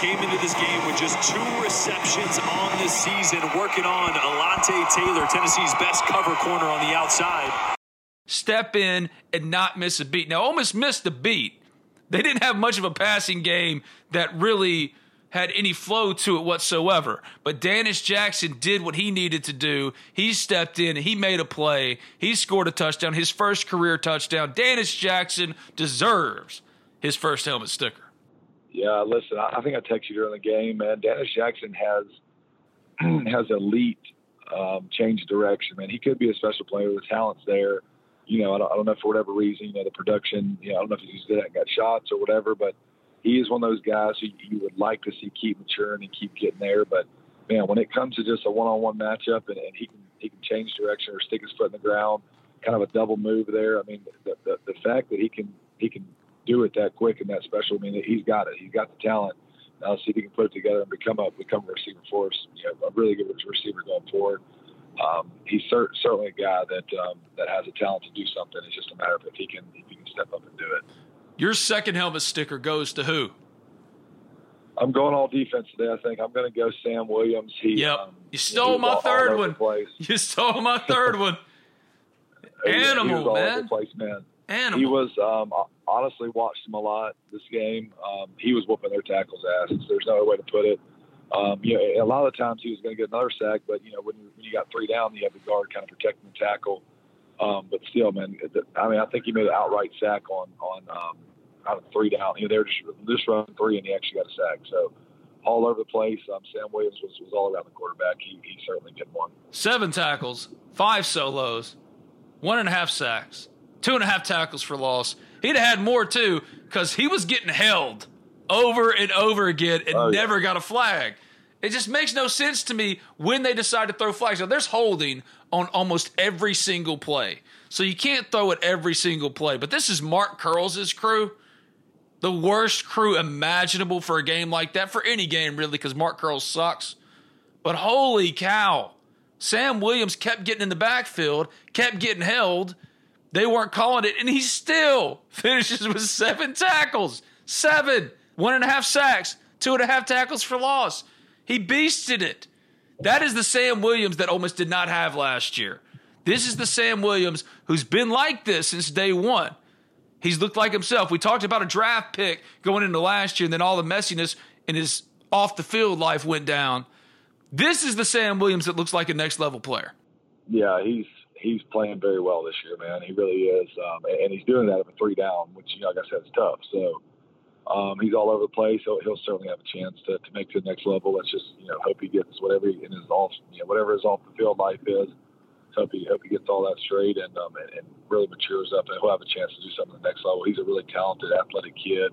Came into this game with just two receptions on this season, working on Alontae Taylor, Tennessee's best cover corner on the outside. Step in and not miss a beat. Now, almost missed a beat. They didn't have much of a passing game that really had any flow to it whatsoever. But Dannis Jackson did what he needed to do. He stepped in, he made a play, he scored a touchdown, his first career touchdown. Dannis Jackson deserves his first helmet sticker. Yeah, listen, I think I texted you during the game, man. Dannis Jackson has <clears throat> has elite um, change direction, man. He could be a special player. The talent's there. You know, I don't, I don't know for whatever reason, you know, the production, you know, I don't know if he's good and got shots or whatever, but he is one of those guys who you would like to see keep maturing and keep getting there. But man, when it comes to just a one-on-one matchup and, and he can he can change direction or stick his foot in the ground, kind of a double move there. I mean, the the, the fact that he can he can do it that quick and that special. I mean, he's got it. He's got the talent. Now see if he can put it together and become a become a receiver for us. You know, a really good receiver going forward. Um, he's cer- certainly a guy that um, that has a talent to do something. It's just a matter of if he can if he can step up and do it. Your second helmet sticker goes to who? I'm going all defense today. I think I'm going to go Sam Williams. He, Yep. um, You stole my third one. You stole my third one. <laughs> He- he was Animal, all over man. the place, man. Animal. He was um, honestly watched him a lot this game. Um, he was whooping their tackles' asses. There's no other way to put it. Um, you know, a lot of the times he was going to get another sack, but you know, when you, when you got three down, you have the guard kind of protecting the tackle. Um, but still, man, I mean, I think he made an outright sack on on um, out of three down. You know, they were just just running three, and he actually got a sack. So all over the place. Um, Sam Williams was, was all around the quarterback. He, he certainly did one. Seven tackles, five solos, one and a half sacks, two and a half tackles for loss. He'd have had more too because he was getting held over and over again and Oh, yeah. never got a flag. It just makes no sense to me when they decide to throw flags. Now, there's holding on almost every single play. So you can't throw it every single play. But this is Marc Curles' crew. The worst crew imaginable for a game like that, for any game really, because Marc Curles sucks. But holy cow. Sam Williams kept getting in the backfield, kept getting held. They weren't calling it, and he still <laughs> finishes with seven tackles. Seven. One and a half sacks, two and a half tackles for loss. He beasted it. That is the Sam Williams that almost did not have last year. This is the Sam Williams who's been like this since day one. He's looked like himself. We talked about a draft pick going into last year, and then all the messiness in his off the field life went down. This is the Sam Williams that looks like a next level player. Yeah, he's he's playing very well this year, man. He really is, um, and he's doing that at a three down, which you know, like I said, is tough. So um, he's all over the place. He'll, he'll certainly have a chance to, to make to the next level. Let's just you know hope he gets whatever in his off you know whatever his off the field life is. Hope he hope he gets all that straight and um, and, and really matures up, and he'll have a chance to do something at the next level. He's a really talented, athletic kid.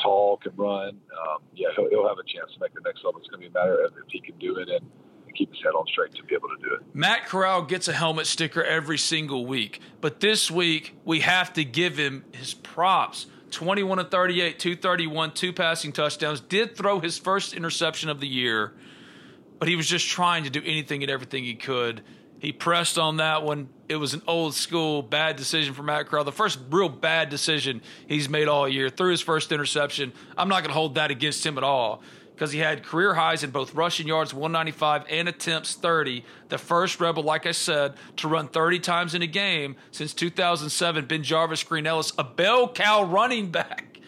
tall, can run. Um, yeah, he'll, he'll have a chance to make the next level. It's going to be a matter of if he can do it and, and keep his head on straight to be able to do it. Matt Corral gets a helmet sticker every single week, but this week we have to give him his props. 21 to 38, 231, two passing touchdowns. Did throw his first interception of the year, but he was just trying to do anything and everything he could. He pressed on that one. It was an old school bad decision for Matt Corral. The first real bad decision he's made all year. Threw his first interception. I'm not going to hold that against him at all because he had career highs in both rushing yards 195 and attempts 30. The first Rebel, like I said, to run 30 times in a game since 2007. BenJarvus Green-Ellis, a bell cow running back.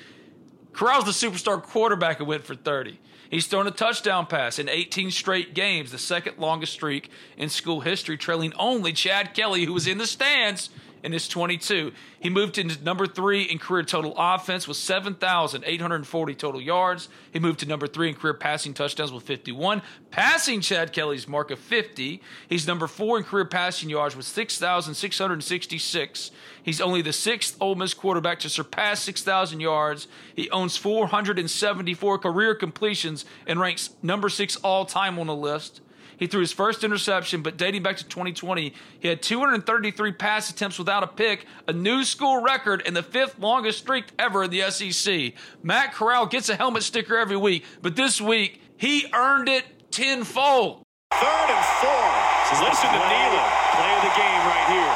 Corral's the superstar quarterback who went for 30. He's thrown a touchdown pass in 18 straight games, the second longest streak in school history, trailing only Chad Kelly, who was in the stands in his 22. He moved into number three in career total offense with 7,840 total yards. He moved to number three in career passing touchdowns with 51, passing Chad Kelly's mark of 50. He's number four in career passing yards with 6,666. He's only the sixth Ole Miss quarterback to surpass 6,000 yards. He owns 474 career completions and ranks number six all time on the list. He threw his first interception, but dating back to 2020, he had 233 pass attempts without a pick, a new school record, and the fifth longest streak ever in the SEC. Matt Corral gets a helmet sticker every week, but this week he earned it tenfold. Third and four. So listen to Nealon. Play of the game right here.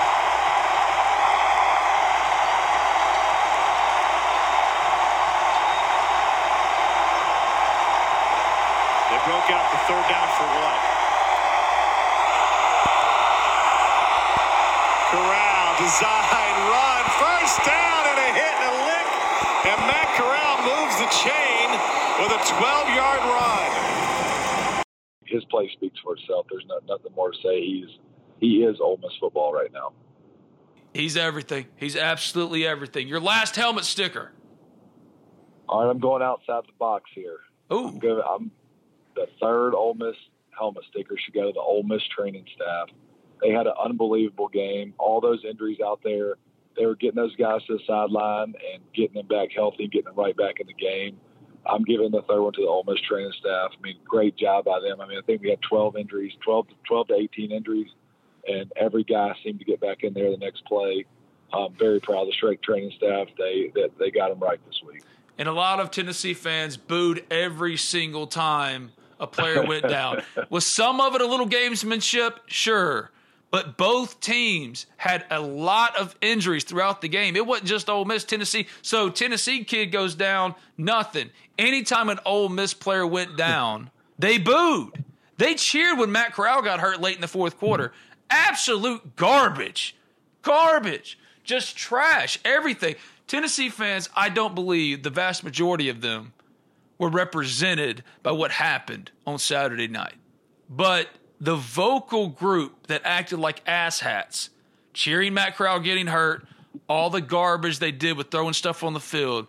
They broke out the third down for what? Corral, design, run, first down and a hit and a lick. And Matt Corral moves the chain with a 12-yard run. His play speaks for itself. There's not, nothing more to say. He's he is Ole Miss football right now. He's everything. He's absolutely everything. Your last helmet sticker. All right, I'm going outside the box here. Ooh. I'm, going, I'm the third Ole Miss helmet sticker should go to the Ole Miss training staff. They had an unbelievable game. All those injuries out there, they were getting those guys to the sideline and getting them back healthy and getting them right back in the game. I'm giving the third one to the Ole Miss training staff. I mean, great job by them. I mean, I think we had 12 injuries, 12 to 12 to 18 injuries, and every guy seemed to get back in there the next play. I'm very proud of the straight training staff. They that they got them right this week. And a lot of Tennessee fans booed every single time a player went down. <laughs> Was some of it a little gamesmanship? Sure. But both teams had a lot of injuries throughout the game. It wasn't just Ole Miss, Tennessee. So Tennessee kid goes down, nothing. Anytime an Ole Miss player went down, they booed. They cheered when Matt Corral got hurt late in the fourth quarter. Absolute garbage. Garbage. Just trash. Everything. Tennessee fans, I don't believe the vast majority of them were represented by what happened on Saturday night. But the vocal group that acted like asshats, cheering Matt Corral getting hurt, all the garbage they did with throwing stuff on the field,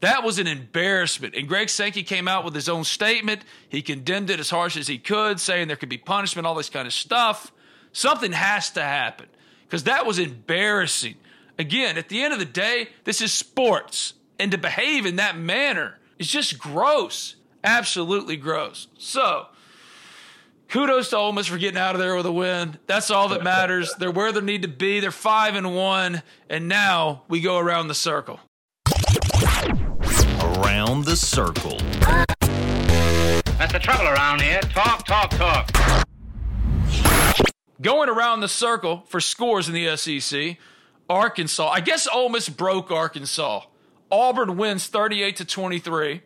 that was an embarrassment. And Greg Sankey came out with his own statement. He condemned it as harsh as he could, saying there could be punishment, all this kind of stuff. Something has to happen because that was embarrassing. Again, at the end of the day, this is sports. And to behave in that manner is just gross. Absolutely gross. So, kudos to Ole Miss for getting out of there with a win. That's all that matters. They're where they need to be. They're five and one, and now we go around the circle. Around the circle. That's the trouble around here. Talk, talk, talk. Going around the circle for scores in the SEC. Arkansas. I guess Ole Miss broke Arkansas. Auburn wins 38 to 23.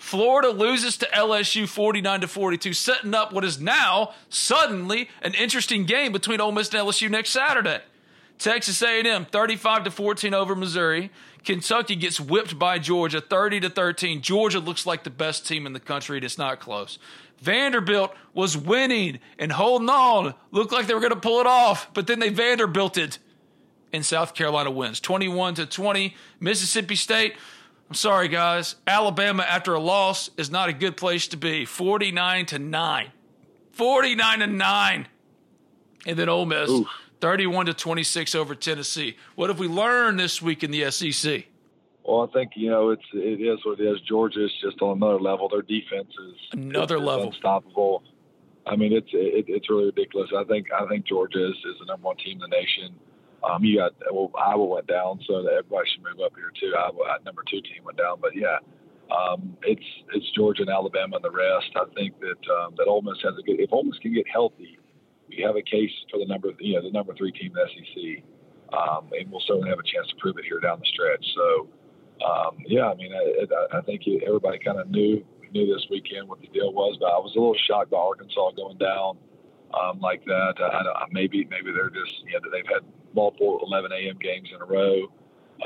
Florida loses to LSU 49 to 42, setting up what is now suddenly an interesting game between Ole Miss and LSU next Saturday. Texas A&M 35 to 14 over Missouri. Kentucky gets whipped by Georgia 30 to 13. Georgia looks like the best team in the country and it's not close. Vanderbilt was winning and holding on, looked like they were going to pull it off, but then they Vanderbilted and South Carolina wins 21 to 20. Mississippi State I'm sorry, guys. Alabama, after a loss, is not a good place to be. 49 to 9. 49 to 9. And then Ole Miss, Oof. 31 to 26 over Tennessee. What have we learned this week in the SEC? Well, I think you know it's it is what it is. Georgia is just on another level. Their defense is another is level, unstoppable. I mean, it's it, it's really ridiculous. I think I think Georgia is, is the number one team in the nation. Um, you got well, Iowa went down, so everybody should move up here too. Iowa, number two team went down, but yeah, um, it's it's Georgia and Alabama and the rest. I think that um, that Ole Miss has a good. If Ole Miss can get healthy, we have a case for the number you know the number three team in the SEC, um, and we'll certainly have a chance to prove it here down the stretch. So, um, yeah, I mean, I, I think everybody kind of knew knew this weekend what the deal was, but I was a little shocked by Arkansas going down um, like that. I, maybe maybe they're just you know they've had multiple 11 a.m. games in a row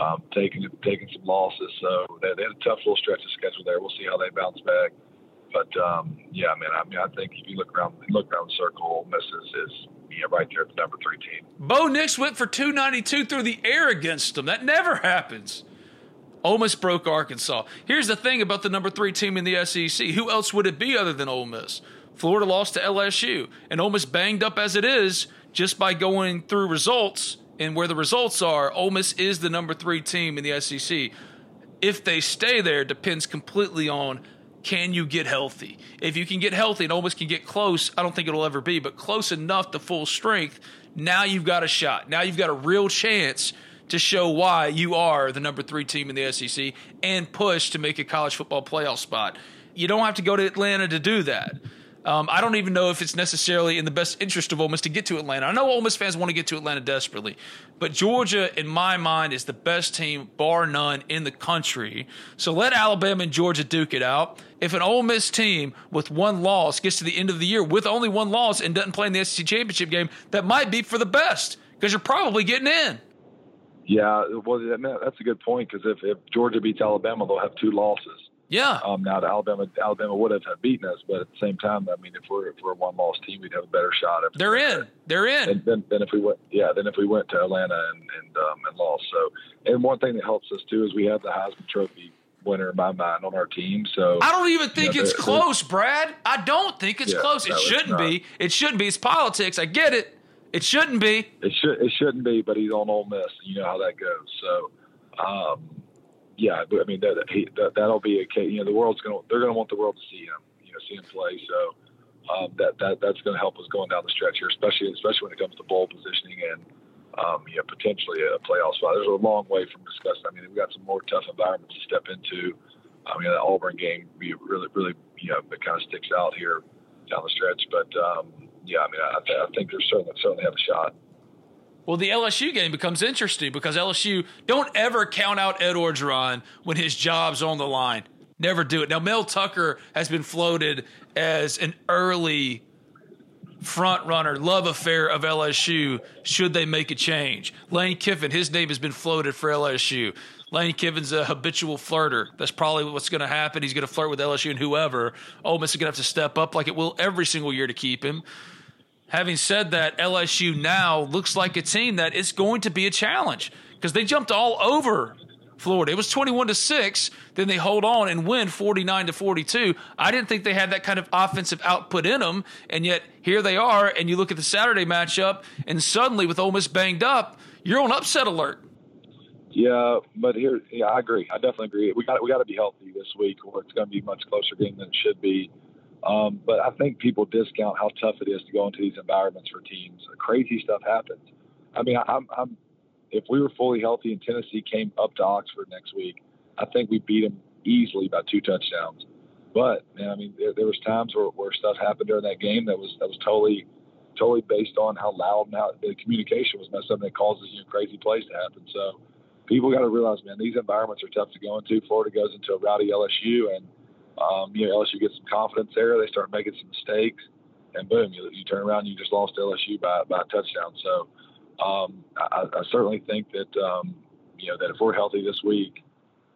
um, taking taking some losses. So they, they had a tough little stretch of schedule there. We'll see how they bounce back. But um, yeah, I mean, I mean, I think if you look around look around the circle, Ole Miss is, is yeah, right there at the number three team. Bo Nix went for 292 through the air against them. That never happens. Ole Miss broke Arkansas. Here's the thing about the number three team in the SEC. Who else would it be other than Ole Miss? Florida lost to LSU, and Ole Miss banged up as it is just by going through results and where the results are, Ole Miss is the number three team in the SEC. If they stay there, depends completely on can you get healthy. If you can get healthy and Ole Miss can get close, I don't think it'll ever be, but close enough to full strength, now you've got a shot. Now you've got a real chance to show why you are the number three team in the SEC and push to make a college football playoff spot. You don't have to go to Atlanta to do that. Um, I don't even know if it's necessarily in the best interest of Ole Miss to get to Atlanta. I know Ole Miss fans want to get to Atlanta desperately, but Georgia, in my mind, is the best team, bar none, in the country. So let Alabama and Georgia duke it out. If an Ole Miss team with one loss gets to the end of the year with only one loss and doesn't play in the SEC championship game, that might be for the best because you're probably getting in. Yeah, well, that's a good point because if, if Georgia beats Alabama, they'll have two losses. Yeah. Um, now, the Alabama Alabama would have beaten us, but at the same time, I mean, if we're if we're a one loss team, we'd have a better shot. If They're in. They're in. And then, then if we went, yeah, then if we went to Atlanta and and, um, and lost. So, and one thing that helps us too is we have the Heisman Trophy winner in my mind on our team. So I don't even think you know, it's close, Brad. I don't think it's yeah, close. It no, shouldn't be. It shouldn't be. It's politics. I get it. It shouldn't be. It should. It shouldn't be. But he's on Ole Miss. You know how that goes. So. Um, yeah, I mean that, that that'll be a case. You know, the world's gonna they're gonna want the world to see him. You know, see him play. So um, that that that's to help us going down the stretch here, especially especially when it comes to bowl positioning and um, you know, potentially a playoff spot. There's a long way from discussing. I mean, we've got some more tough environments to step into. I mean, the Auburn game really really you know it kind of sticks out here down the stretch. But um, yeah, I mean, I, I think there's certainly certainly have a shot. Well, the LSU game becomes interesting because LSU don't ever count out Ed Orgeron when his job's on the line. Never do it. Now, Mel Tucker has been floated as an early front runner, love affair of LSU should they make a change. Lane Kiffin, his name has been floated for LSU. Lane Kiffin's a habitual flirter. That's probably what's going to happen. He's going to flirt with LSU and whoever. Ole Miss is going to have to step up like it will every single year to keep him. Having said that, LSU now looks like a team that is going to be a challenge because they jumped all over Florida. It was 21 to 6, then they hold on and win 49 to 42. I didn't think they had that kind of offensive output in them, and yet here they are and you look at the Saturday matchup and suddenly with Ole Miss banged up, you're on upset alert. Yeah, but here, yeah, I agree. I definitely agree. We got we got to be healthy this week, or it's going to be a much closer game than it should be. Um, but I think people discount how tough it is to go into these environments for teams. Crazy stuff happens. I mean, I'm, I'm, if we were fully healthy and Tennessee came up to Oxford next week, I think we beat them easily by two touchdowns. But man, I mean, there, there was times where, where stuff happened during that game that was that was totally, totally based on how loud and how the communication was messed up that causes you know, crazy plays to happen. So people got to realize, man, these environments are tough to go into. Florida goes into a rowdy LSU and um, you know, LSU gets some confidence there. They start making some mistakes, and boom, you, you turn around and you just lost LSU by, by a touchdown. So um, I, I certainly think that um, you know that if we're healthy this week,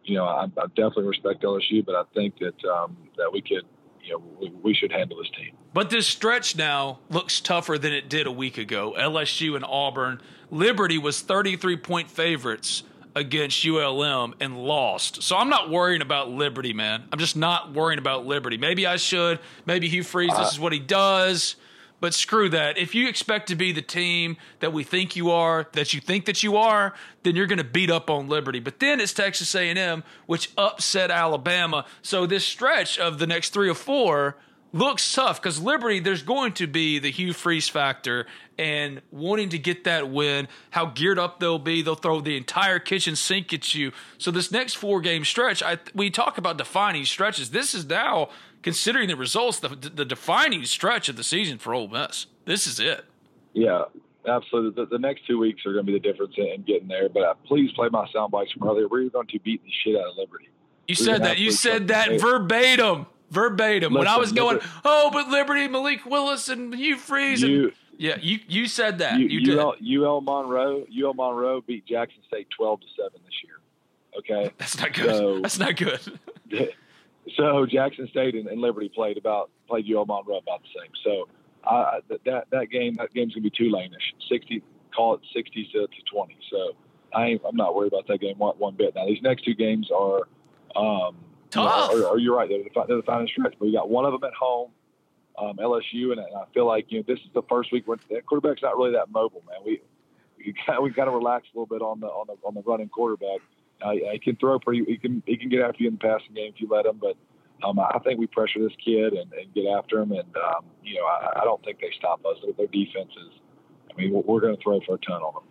you know, I, I definitely respect LSU, but I think that um, that we could, you know, we, we should handle this team. But this stretch now looks tougher than it did a week ago. LSU and Auburn. Liberty was 33 point favorites against ULM and lost. So I'm not worrying about Liberty, man. I'm just not worrying about Liberty. Maybe I should. Maybe Hugh Freeze, this uh, is what he does. But screw that. If you expect to be the team that we think you are, that you think that you are, then you're going to beat up on Liberty. But then it's Texas A&M, which upset Alabama. So this stretch of the next three or four looks tough because Liberty, there's going to be the Hugh Freeze factor and wanting to get that win, how geared up they'll be. They'll throw the entire kitchen sink at you. So this next four game stretch, I, we talk about defining stretches. This is now considering the results, the, the defining stretch of the season for Ole Miss. This is it. Yeah, absolutely. The, the next two weeks are going to be the difference in, in getting there. But uh, please play my sound bites from earlier. We're going to beat the shit out of Liberty. You We're said that. You said that verbatim. Verbatim. when I was going, Liberty- oh, but Liberty, Malik Willis, and Hugh Freeze. And, yeah, you you said that. U, you did. UL, UL Monroe, UL Monroe beat Jackson State twelve to seven this year. Okay, <laughs> That's not good. So, That's not good. <laughs> so Jackson State and, and Liberty played about played UL Monroe about the same. So I that that, game that game's gonna be Tulane-ish. Sixty, call it sixty to, to twenty. So I ain't, I'm not worried about that game one, one bit. Now these next two games are um, Tough. You know, are, are you right? They're the, they're the final stretch, but we got one of them at home. Um, LSU, and I feel like you know this is the first week where the quarterback's not really that mobile, man. We we <laughs> kind we kind of relax a little bit on the on the on the running quarterback. Uh, he can throw pretty. He can he can get after you in the passing game if you let him. But um, I think we pressure this kid and, and get after him. And um, you know, I, I don't think they stop us. Their, their defense is. I mean, we're, we're going to throw for a ton on them.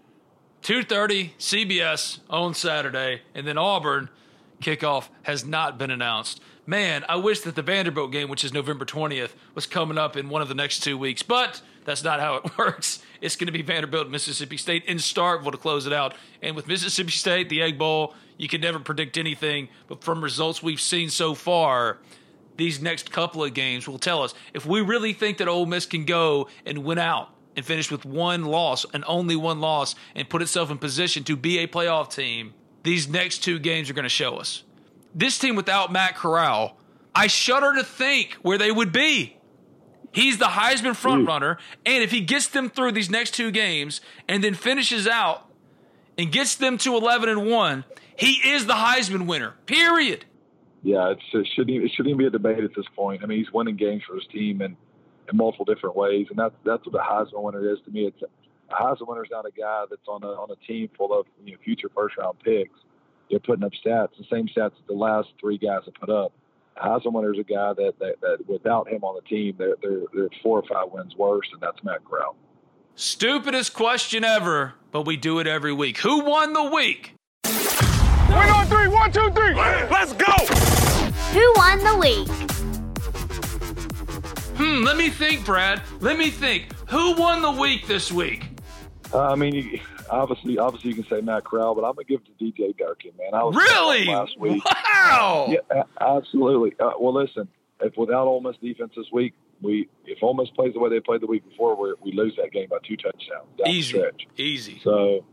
2:30 CBS on Saturday, and then Auburn kickoff has not been announced. Man, I wish that the Vanderbilt game, which is November 20th, was coming up in one of the next two weeks, but that's not how it <laughs> works. It's going to be Vanderbilt, Mississippi State in Starkville to close it out. And with Mississippi State, the Egg Bowl, you can never predict anything, but from results we've seen so far, these next couple of games will tell us if we really think that Ole Miss can go and win out and finish with one loss and only one loss and put itself in position to be a playoff team. These next two games are going to show us. This team without Matt Corral, I shudder to think where they would be. He's the Heisman frontrunner, mm. and if he gets them through these next two games and then finishes out and gets them to 11 and 1, he is the Heisman winner. Period. Yeah, it's, it shouldn't even, it shouldn't even be a debate at this point. I mean, he's winning games for his team in, in multiple different ways, and that's that's what the Heisman winner is to me. It's a Heisman winner is not a guy that's on a on a team full of you know, future first round picks. They're putting up stats, the same stats that the last three guys have put up. A Heisman winner is a guy that, that, that without him on the team, they're, they're, they're four or five wins worse, and that's Matt Corral. Stupidest question ever, but we do it every week. Who won the week? Win on three. One, two, three. Let's go. Who won the week? Hmm, let me think, Brad. Let me think. Who won the week this week? Uh, I mean, obviously, obviously, you can say Matt Corral, but I'm gonna give it to DJ Durkin, man. I was Really? last week. Wow. Yeah, absolutely. Uh, well, listen, if without Ole Miss defense this week, we if Ole Miss plays the way they played the week before, we we lose that game by two touchdowns. Down Easy. Easy. So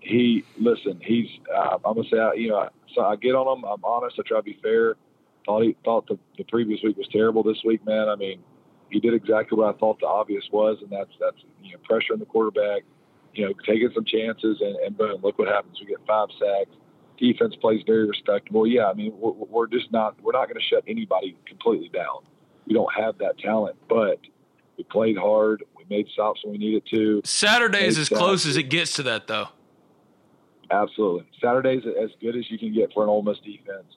he listen. He's uh, I'm gonna say I- you know so I get on him. I'm honest. I try to be fair. Thought he thought the, the previous week was terrible. This week, man. I mean, he did exactly what I thought the obvious was, and that's that's you know pressuring the quarterback. You know, taking some chances, and, and boom, look what happens. We get five sacks. Defense plays very respectable. Yeah, I mean, we're, we're just not we're not going to shut anybody completely down. We don't have that talent, but we played hard. We made stops when we needed to. Saturday is as close as it gets to that, though. Absolutely. Saturday's as good as you can get for an Ole Miss defense.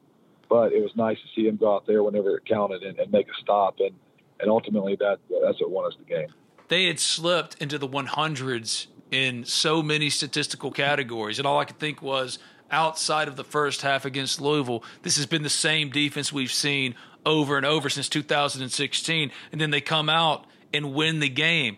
But it was nice to see him go out there whenever it counted and, and make a stop. And, and ultimately, that that's what won us the game. They had slipped into the 100s in so many statistical categories. And all I could think was outside of the first half against Louisville, this has been the same defense we've seen over and over since 2016. And then they come out and win the game.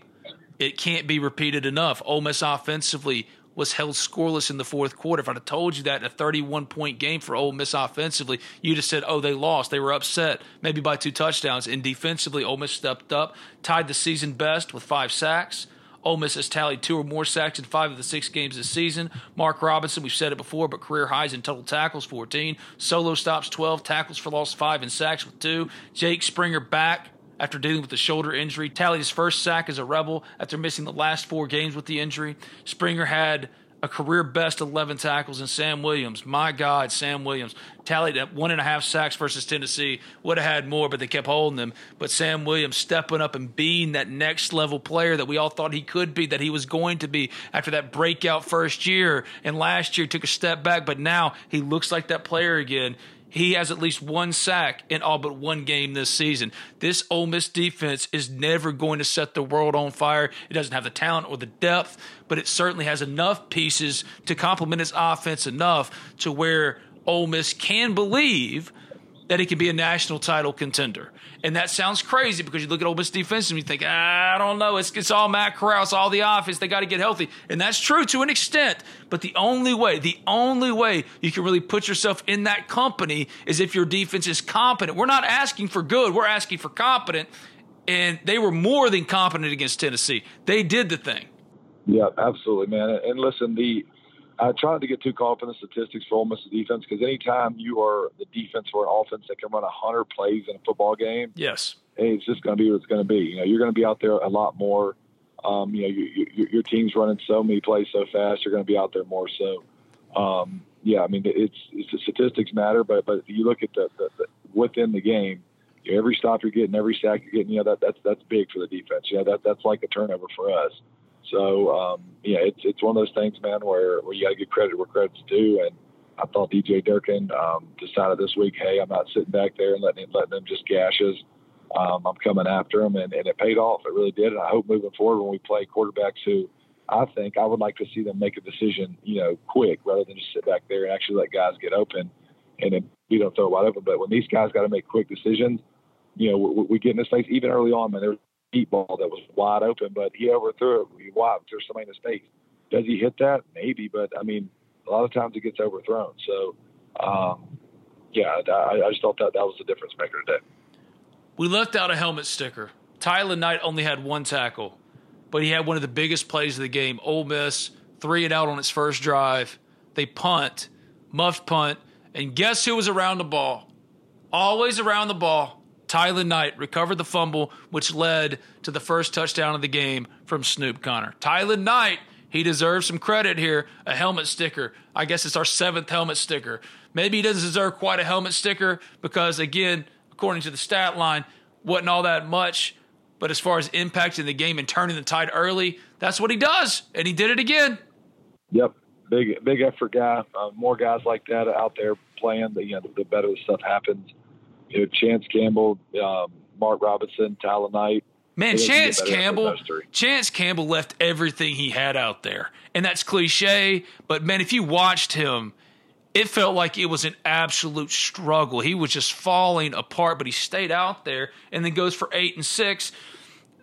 It can't be repeated enough. Ole Miss offensively was held scoreless in the fourth quarter. If I'd have told you that in a 31 point game for Ole Miss offensively, you'd have said, oh, they lost. They were upset, maybe by two touchdowns. And defensively, Ole Miss stepped up, tied the season best with five sacks. Ole Miss has tallied two or more sacks in five of the six games this season. Mark Robinson, we've said it before, but career highs in total tackles 14, solo stops 12, tackles for loss 5, and sacks with two. Jake Springer back after dealing with the shoulder injury. Tallied his first sack as a Rebel after missing the last four games with the injury. Springer had a career best 11 tackles and Sam Williams. My God, Sam Williams tallied at one and a half sacks versus Tennessee. Would have had more, but they kept holding them. But Sam Williams stepping up and being that next level player that we all thought he could be, that he was going to be after that breakout first year. And last year took a step back, but now he looks like that player again. He has at least one sack in all but one game this season. This Ole Miss defense is never going to set the world on fire. It doesn't have the talent or the depth, but it certainly has enough pieces to complement its offense enough to where Ole Miss can believe that he can be a national title contender. And that sounds crazy because you look at Ole Miss defense and you think, I don't know, it's, it's all Matt Corral, all the offense. They got to get healthy, and that's true to an extent. But the only way, the only way you can really put yourself in that company is if your defense is competent. We're not asking for good; we're asking for competent. And they were more than competent against Tennessee. They did the thing. Yeah, absolutely, man. And listen, the I try not to get too caught up in the statistics for Ole Miss defense because anytime you are the defense or an offense that can run hundred plays in a football game, yes, hey, it's just going to be what it's going to be. You know, you're going to be out there a lot more. Um, you know, you, you, your team's running so many plays so fast, you're going to be out there more. So, um, yeah, I mean, it's, it's the statistics matter, but but if you look at the, the, the within the game, you know, every stop you're getting, every sack you're getting, you know, that that's that's big for the defense. Yeah, that that's like a turnover for us. So um, yeah, it's it's one of those things, man, where, where you got to give credit where credit's due. And I thought DJ Durkin um, decided this week, hey, I'm not sitting back there and letting him, letting them just gashes. Um, I'm coming after them, and, and it paid off. It really did. And I hope moving forward when we play quarterbacks who I think I would like to see them make a decision, you know, quick rather than just sit back there and actually let guys get open and then we don't throw it wide open. But when these guys got to make quick decisions, you know, we, we get in this face even early on, man. There deep ball that was wide open, but he overthrew it. He wide threw somebody in his. Does he hit that? Maybe, but I mean, a lot of times it gets overthrown. So, um, yeah, I, I just thought that that was the difference maker today. We left out a helmet sticker. Tylan Knight only had one tackle, but he had one of the biggest plays of the game. Ole Miss three and out on its first drive. They punt, muffed punt, and guess who was around the ball? Always around the ball. Tylan Knight recovered the fumble, which led to the first touchdown of the game from Snoop Conner. Tylan Knight, he deserves some credit here. A helmet sticker. I guess it's our seventh helmet sticker. Maybe he doesn't deserve quite a helmet sticker because, again, according to the stat line, wasn't all that much. But as far as impacting the game and turning the tide early, that's what he does, and he did it again. Yep, big big effort guy. Uh, more guys like that out there playing, the, you know, the better stuff happens you know, Chance Campbell, um, Mark Robinson, Tylan Knight. Man, Chance Campbell, Chance Campbell left everything he had out there, and that's cliche. But man, if you watched him, it felt like it was an absolute struggle. He was just falling apart, but he stayed out there, and then goes for eight and six.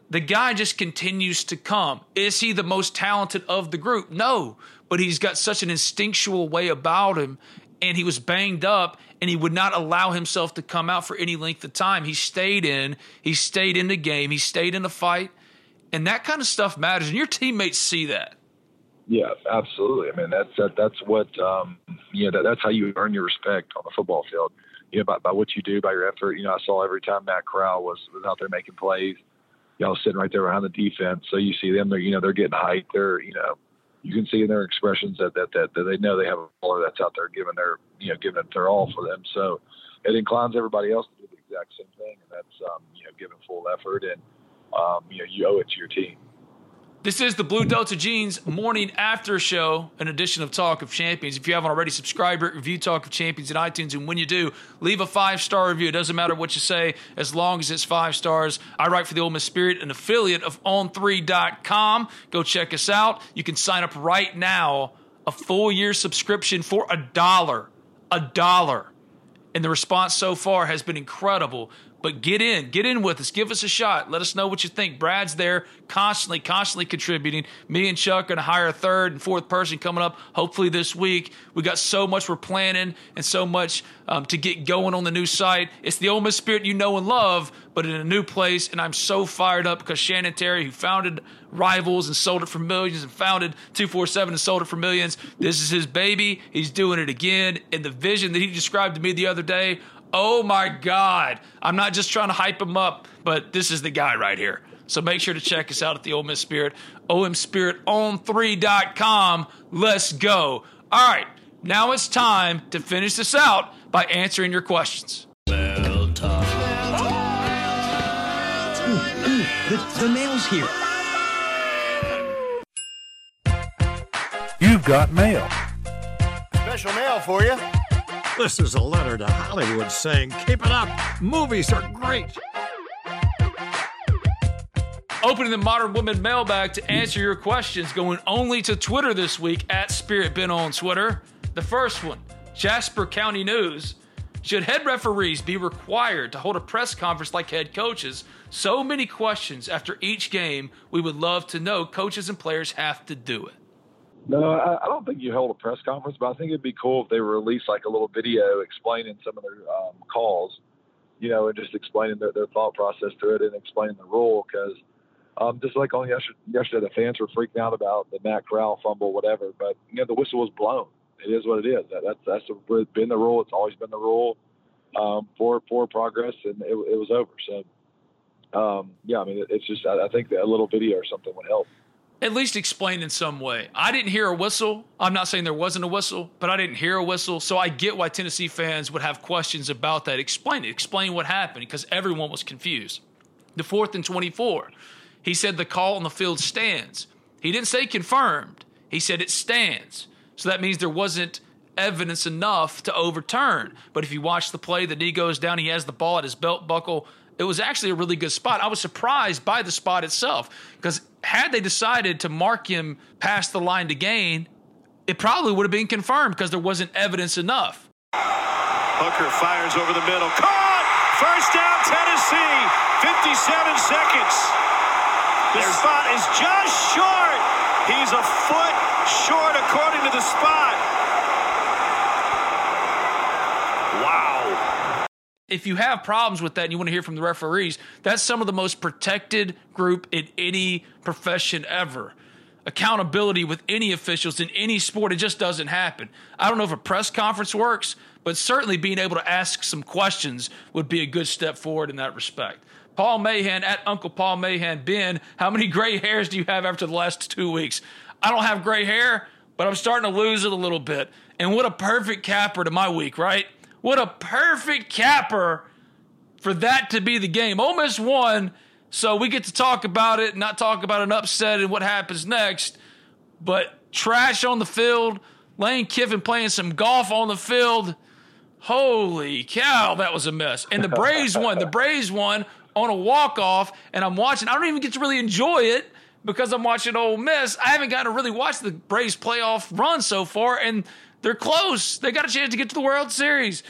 The guy just continues to come. Is he the most talented of the group? No, but he's got such an instinctual way about him, and he was banged up and he would not allow himself to come out for any length of time. He stayed in, he stayed in the game, he stayed in the fight, and that kind of stuff matters. And your teammates see that. Yeah, absolutely. I mean, that's that, that's what um, you know. That, that's how you earn your respect on the football field. You know, by, by what you do, by your effort. You know, I saw every time Matt Corral was was out there making plays. Y'all sitting right there behind the defense, so you see them. They're you know they're getting hyped. They're you know you can see in their expressions that, that, that, that they know they have a baller that's out there giving their, you know, giving it their all for them. So it inclines everybody else to do the exact same thing. And that's, um, you know, giving full effort and, um, you know, you owe it to your team. This is the Blue Delta Jeans morning after show, an edition of Talk of Champions. If you haven't already, subscribe, review Talk of Champions in iTunes. And when you do, leave a five star review. It doesn't matter what you say, as long as it's five stars. I write for the Ole Miss Spirit, an affiliate of On3.com. Go check us out. You can sign up right now, a full year subscription for a dollar. A dollar. And the response so far has been incredible. But get in, get in with us. Give us a shot. Let us know what you think. Brad's there constantly, constantly contributing. Me and Chuck are going to hire a third and fourth person coming up hopefully this week. We got so much we're planning and so much um, to get going on the new site. It's the Ole Miss Spirit you know and love, but in a new place. And I'm so fired up because Shannon Terry, who founded Rivals and sold it for millions and founded 247 and sold it for millions, this is his baby. He's doing it again. And the vision that he described to me the other day, Oh my God. I'm not just trying to hype him up, but this is the guy right here. So make sure to check us out at the Ole Miss Spirit, omspiriton3.com. Let's go. All right, now it's time to finish this out by answering your questions. Mail time. Ooh, ooh, the, the mail's here. You've got mail. Special mail for you. This is a letter to Hollywood saying, keep it up. Movies are great. Opening the Modern Woman mailbag to answer your questions, going only to Twitter this week at Spirit Ben on Twitter. The first one Jasper County News. Should head referees be required to hold a press conference like head coaches? So many questions after each game. We would love to know. Coaches and players have to do it. No, I, I don't think you held a press conference, but I think it'd be cool if they released like a little video explaining some of their um, calls, you know, and just explaining their, their thought process to it and explaining the rule. Because um, just like on yesterday, yesterday, the fans were freaking out about the Matt Corral fumble, whatever. But you know, the whistle was blown. It is what it is. That, that's that's been the rule. It's always been the rule um, for for progress, and it, it was over. So um, yeah, I mean, it, it's just I, I think that a little video or something would help at least explain in some way. I didn't hear a whistle. I'm not saying there wasn't a whistle, but I didn't hear a whistle. So I get why Tennessee fans would have questions about that. Explain it. Explain what happened because everyone was confused. The fourth and 24, he said the call on the field stands. He didn't say confirmed, he said it stands. So that means there wasn't evidence enough to overturn. But if you watch the play, the knee goes down, he has the ball at his belt buckle. It was actually a really good spot. I was surprised by the spot itself because had they decided to mark him past the line to gain, it probably would have been confirmed because there wasn't evidence enough. Hooker fires over the middle. Caught! First down, Tennessee. 57 seconds. The spot is just short. He's a foot short according to the spot. Wow. If you have problems with that and you want to hear from the referees, that's some of the most protected group in any profession ever. Accountability with any officials in any sport, it just doesn't happen. I don't know if a press conference works, but certainly being able to ask some questions would be a good step forward in that respect. Paul Mahan at Uncle Paul Mahan. Ben, how many gray hairs do you have after the last two weeks? I don't have gray hair, but I'm starting to lose it a little bit. And what a perfect capper to my week, right? What a perfect capper for that to be the game. Ole Miss won, so we get to talk about it, not talk about an upset and what happens next. But trash on the field, Lane Kiffin playing some golf on the field. Holy cow, that was a mess. And the <laughs> Braves won. The Braves won on a walk off, and I'm watching. I don't even get to really enjoy it because I'm watching Ole Miss. I haven't gotten to really watch the Braves playoff run so far, and they're close. They got a chance to get to the World Series.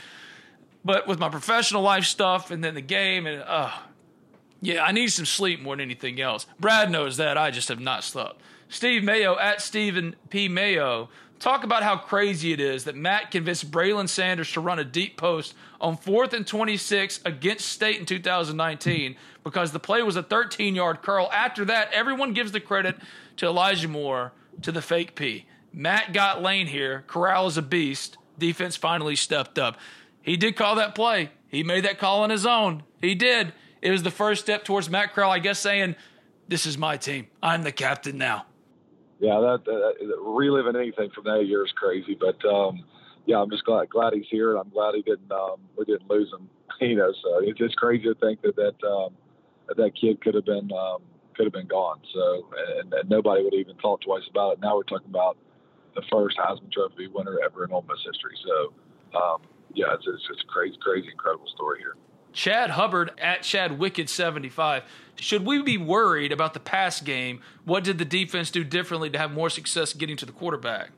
But with my professional life stuff and then the game, and uh, yeah, I need some sleep more than anything else. Brad knows that. I just have not slept. Steve Mayo at Stephen P. Mayo. Talk about how crazy it is that Matt convinced Braylon Sanders to run a deep post on fourth and 26 against State in 2019 because the play was a 13 yard curl. After that, everyone gives the credit to Elijah Moore to the fake P. Matt got Lane here. Corral is a beast. Defense finally stepped up. He did call that play. He made that call on his own. He did. It was the first step towards Matt Corral, I guess, saying, This is my team. I'm the captain now yeah, that, that reliving anything from that year is crazy. But um, yeah, I'm just glad glad he's here, and I'm glad he didn't um, we didn't lose him. <laughs> You know, so it's just crazy to think that that um, that, that kid could have been um, could have been gone. So and, and nobody would have even thought twice about it. Now we're talking about the first Heisman Trophy winner ever in Ole Miss history. So um, yeah, it's, it's just a crazy, crazy, incredible story here. Chad Hubbard at Chad Wicked 75. Should we be worried about the pass game? What did the defense do differently to have more success getting to the quarterback?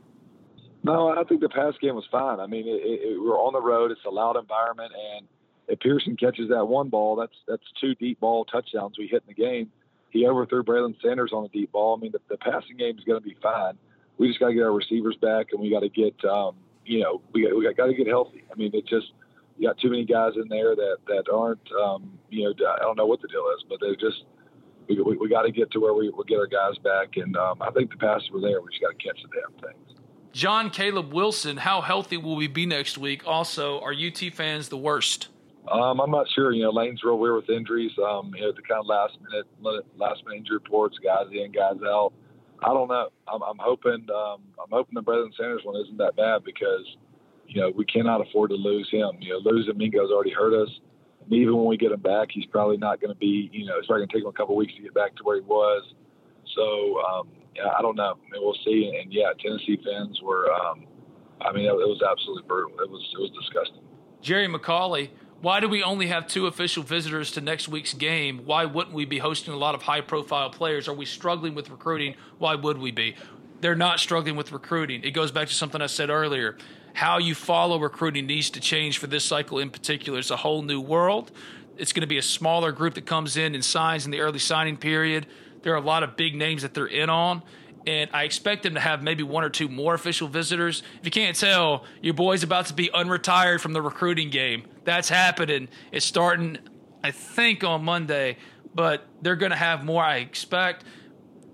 No, I think the pass game was fine. I mean, it, it, we're on the road. It's a loud environment, and if Pearson catches that one ball, that's that's two deep ball touchdowns we hit in the game. He overthrew Braylon Sanders on a deep ball. I mean, the, the passing game is going to be fine. We just got to get our receivers back, and we got to get, um, you know, we got, we got to get healthy. I mean, it just – you got too many guys in there that that aren't, um, you know, I don't know what the deal is, but they just we, we, we got to get to where we we get our guys back, and um, I think the passes were there. We just got to catch the damn things. John Caleb Wilson, how healthy will we be next week? Also, are UT fans the worst? Um, I'm not sure. You know, Lane's real weird with injuries. Um, you know, the kind of last minute, last minute injury reports, guys in, guys out. I don't know. I'm, I'm hoping, um, I'm hoping the Braylon Sanders one isn't that bad because, you know, we cannot afford to lose him. You know, losing Mingo's already hurt us. And even when we get him back, he's probably not going to be, you know, it's probably going to take him a couple weeks to get back to where he was. So, um, yeah, I don't know. I mean, we'll see. And, and yeah, Tennessee fans were, um, I mean, it, it was absolutely brutal. It was, it was disgusting. Jerry McCauley why do we only have two official visitors to next week's game? Why wouldn't we be hosting a lot of high profile players? Are we struggling with recruiting? Why would we be? They're not struggling with recruiting. It goes back to something I said earlier. How you follow recruiting needs to change for this cycle in particular. It's a whole new world. It's going to be a smaller group that comes in and signs in the early signing period. There are a lot of big names that they're in on and I expect them to have maybe one or two more official visitors. If you can't tell, your boy's about to be unretired from the recruiting game. That's happening. It's starting, I think, on Monday, but they're going to have more, I expect.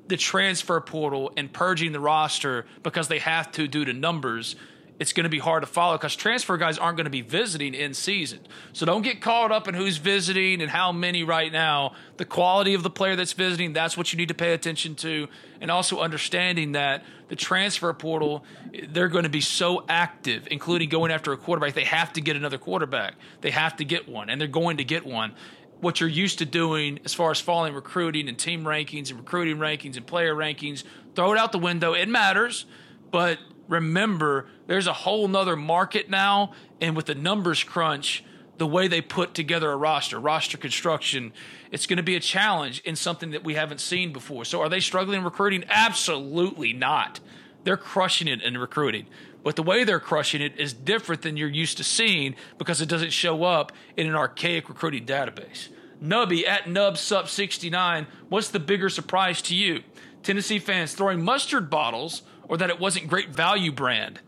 The transfer portal and purging the roster because they have to due to numbers it's going to be hard to follow because transfer guys aren't going to be visiting in season. So don't get caught up in who's visiting and how many right now. The quality of the player that's visiting, that's what you need to pay attention to. And also understanding that the transfer portal, they're going to be so active, including going after a quarterback. They have to get another quarterback, they have to get one, and they're going to get one. What you're used to doing as far as following recruiting and team rankings and recruiting rankings and player rankings, throw it out the window. It matters, but remember there's a whole nother market now. And with the numbers crunch, the way they put together a roster, roster construction, it's going to be a challenge in something that we haven't seen before. So are they struggling in recruiting? Absolutely not. They're crushing it in recruiting. But the way they're crushing it is different than you're used to seeing because it doesn't show up in an archaic recruiting database. Nubby at NubSup69, what's the bigger surprise to you? Tennessee fans throwing mustard bottles or that it wasn't great value brand?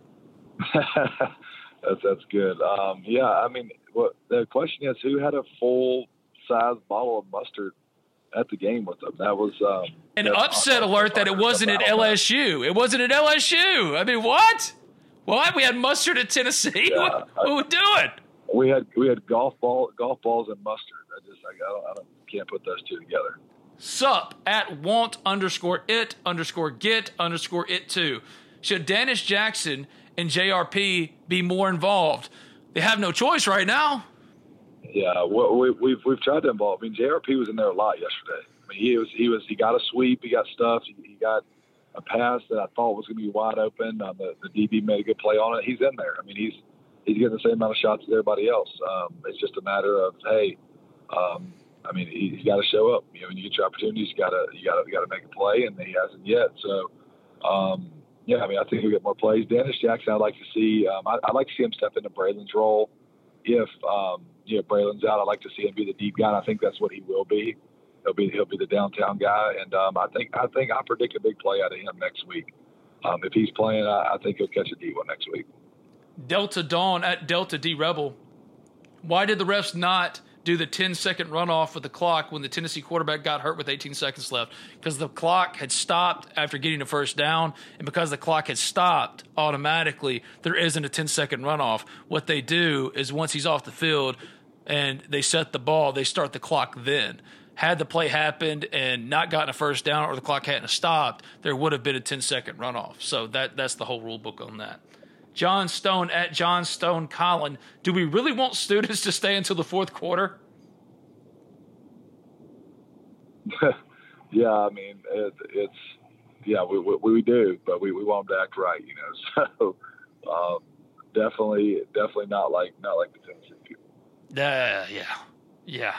<laughs> that's that's good. Um, yeah, I mean, what the question is, who had a full size bottle of mustard at the game with them? That was um, an upset alert that it wasn't at LSU. It wasn't at LSU. I mean, what? What? We had mustard at Tennessee. Yeah, what, what we doing? We had we had golf ball golf balls and mustard. I just I, don't, I don't can't put those two together sup at want underscore it underscore get underscore it too. Should Dannis Jackson and JRP be more involved? They have no choice right now. Yeah, we, we've we've tried to involve. I mean, JRP was in there a lot yesterday. I mean, he was he was he got a sweep, he got stuff, he, he got a pass that I thought was going to be wide open. Um, the, the DB made a good play on it. He's in there. I mean, he's he's getting the same amount of shots as everybody else. Um, it's just a matter of hey, um, I mean, he, has got to show up. You know, when you get your opportunities, you got to you got to you got to make a play, and he hasn't yet. So, um, yeah, I mean, I think he'll get more plays. Dannis Jackson, I'd like to see. Um, I, would like to see him step into Braylon's role. If um, you know Braylon's out, I'd like to see him be the deep guy. And I think that's what he will be. He'll be he'll be the downtown guy, and um, I think I think I predict a big play out of him next week. Um, if he's playing, I, I think he'll catch a D one next week. Delta Dawn at Delta D Rebel. Why did the refs not? Do the 10 second runoff with the clock when the Tennessee quarterback got hurt with 18 seconds left because the clock had stopped after getting a first down. And because the clock had stopped automatically, there isn't a 10 second runoff. What they do is once he's off the field and they set the ball, they start the clock then. Had the play happened and not gotten a first down or the clock hadn't stopped, there would have been a 10 second runoff. So that, that's the whole rule book on that. John Stone at John Stone Collin. Do we really want students to stay until the fourth quarter? <laughs> yeah, I mean it, it's yeah we, we, we do, but we, we want them to act right, you know. <laughs> So um, definitely definitely not like not like the Tennessee people. Uh, yeah, yeah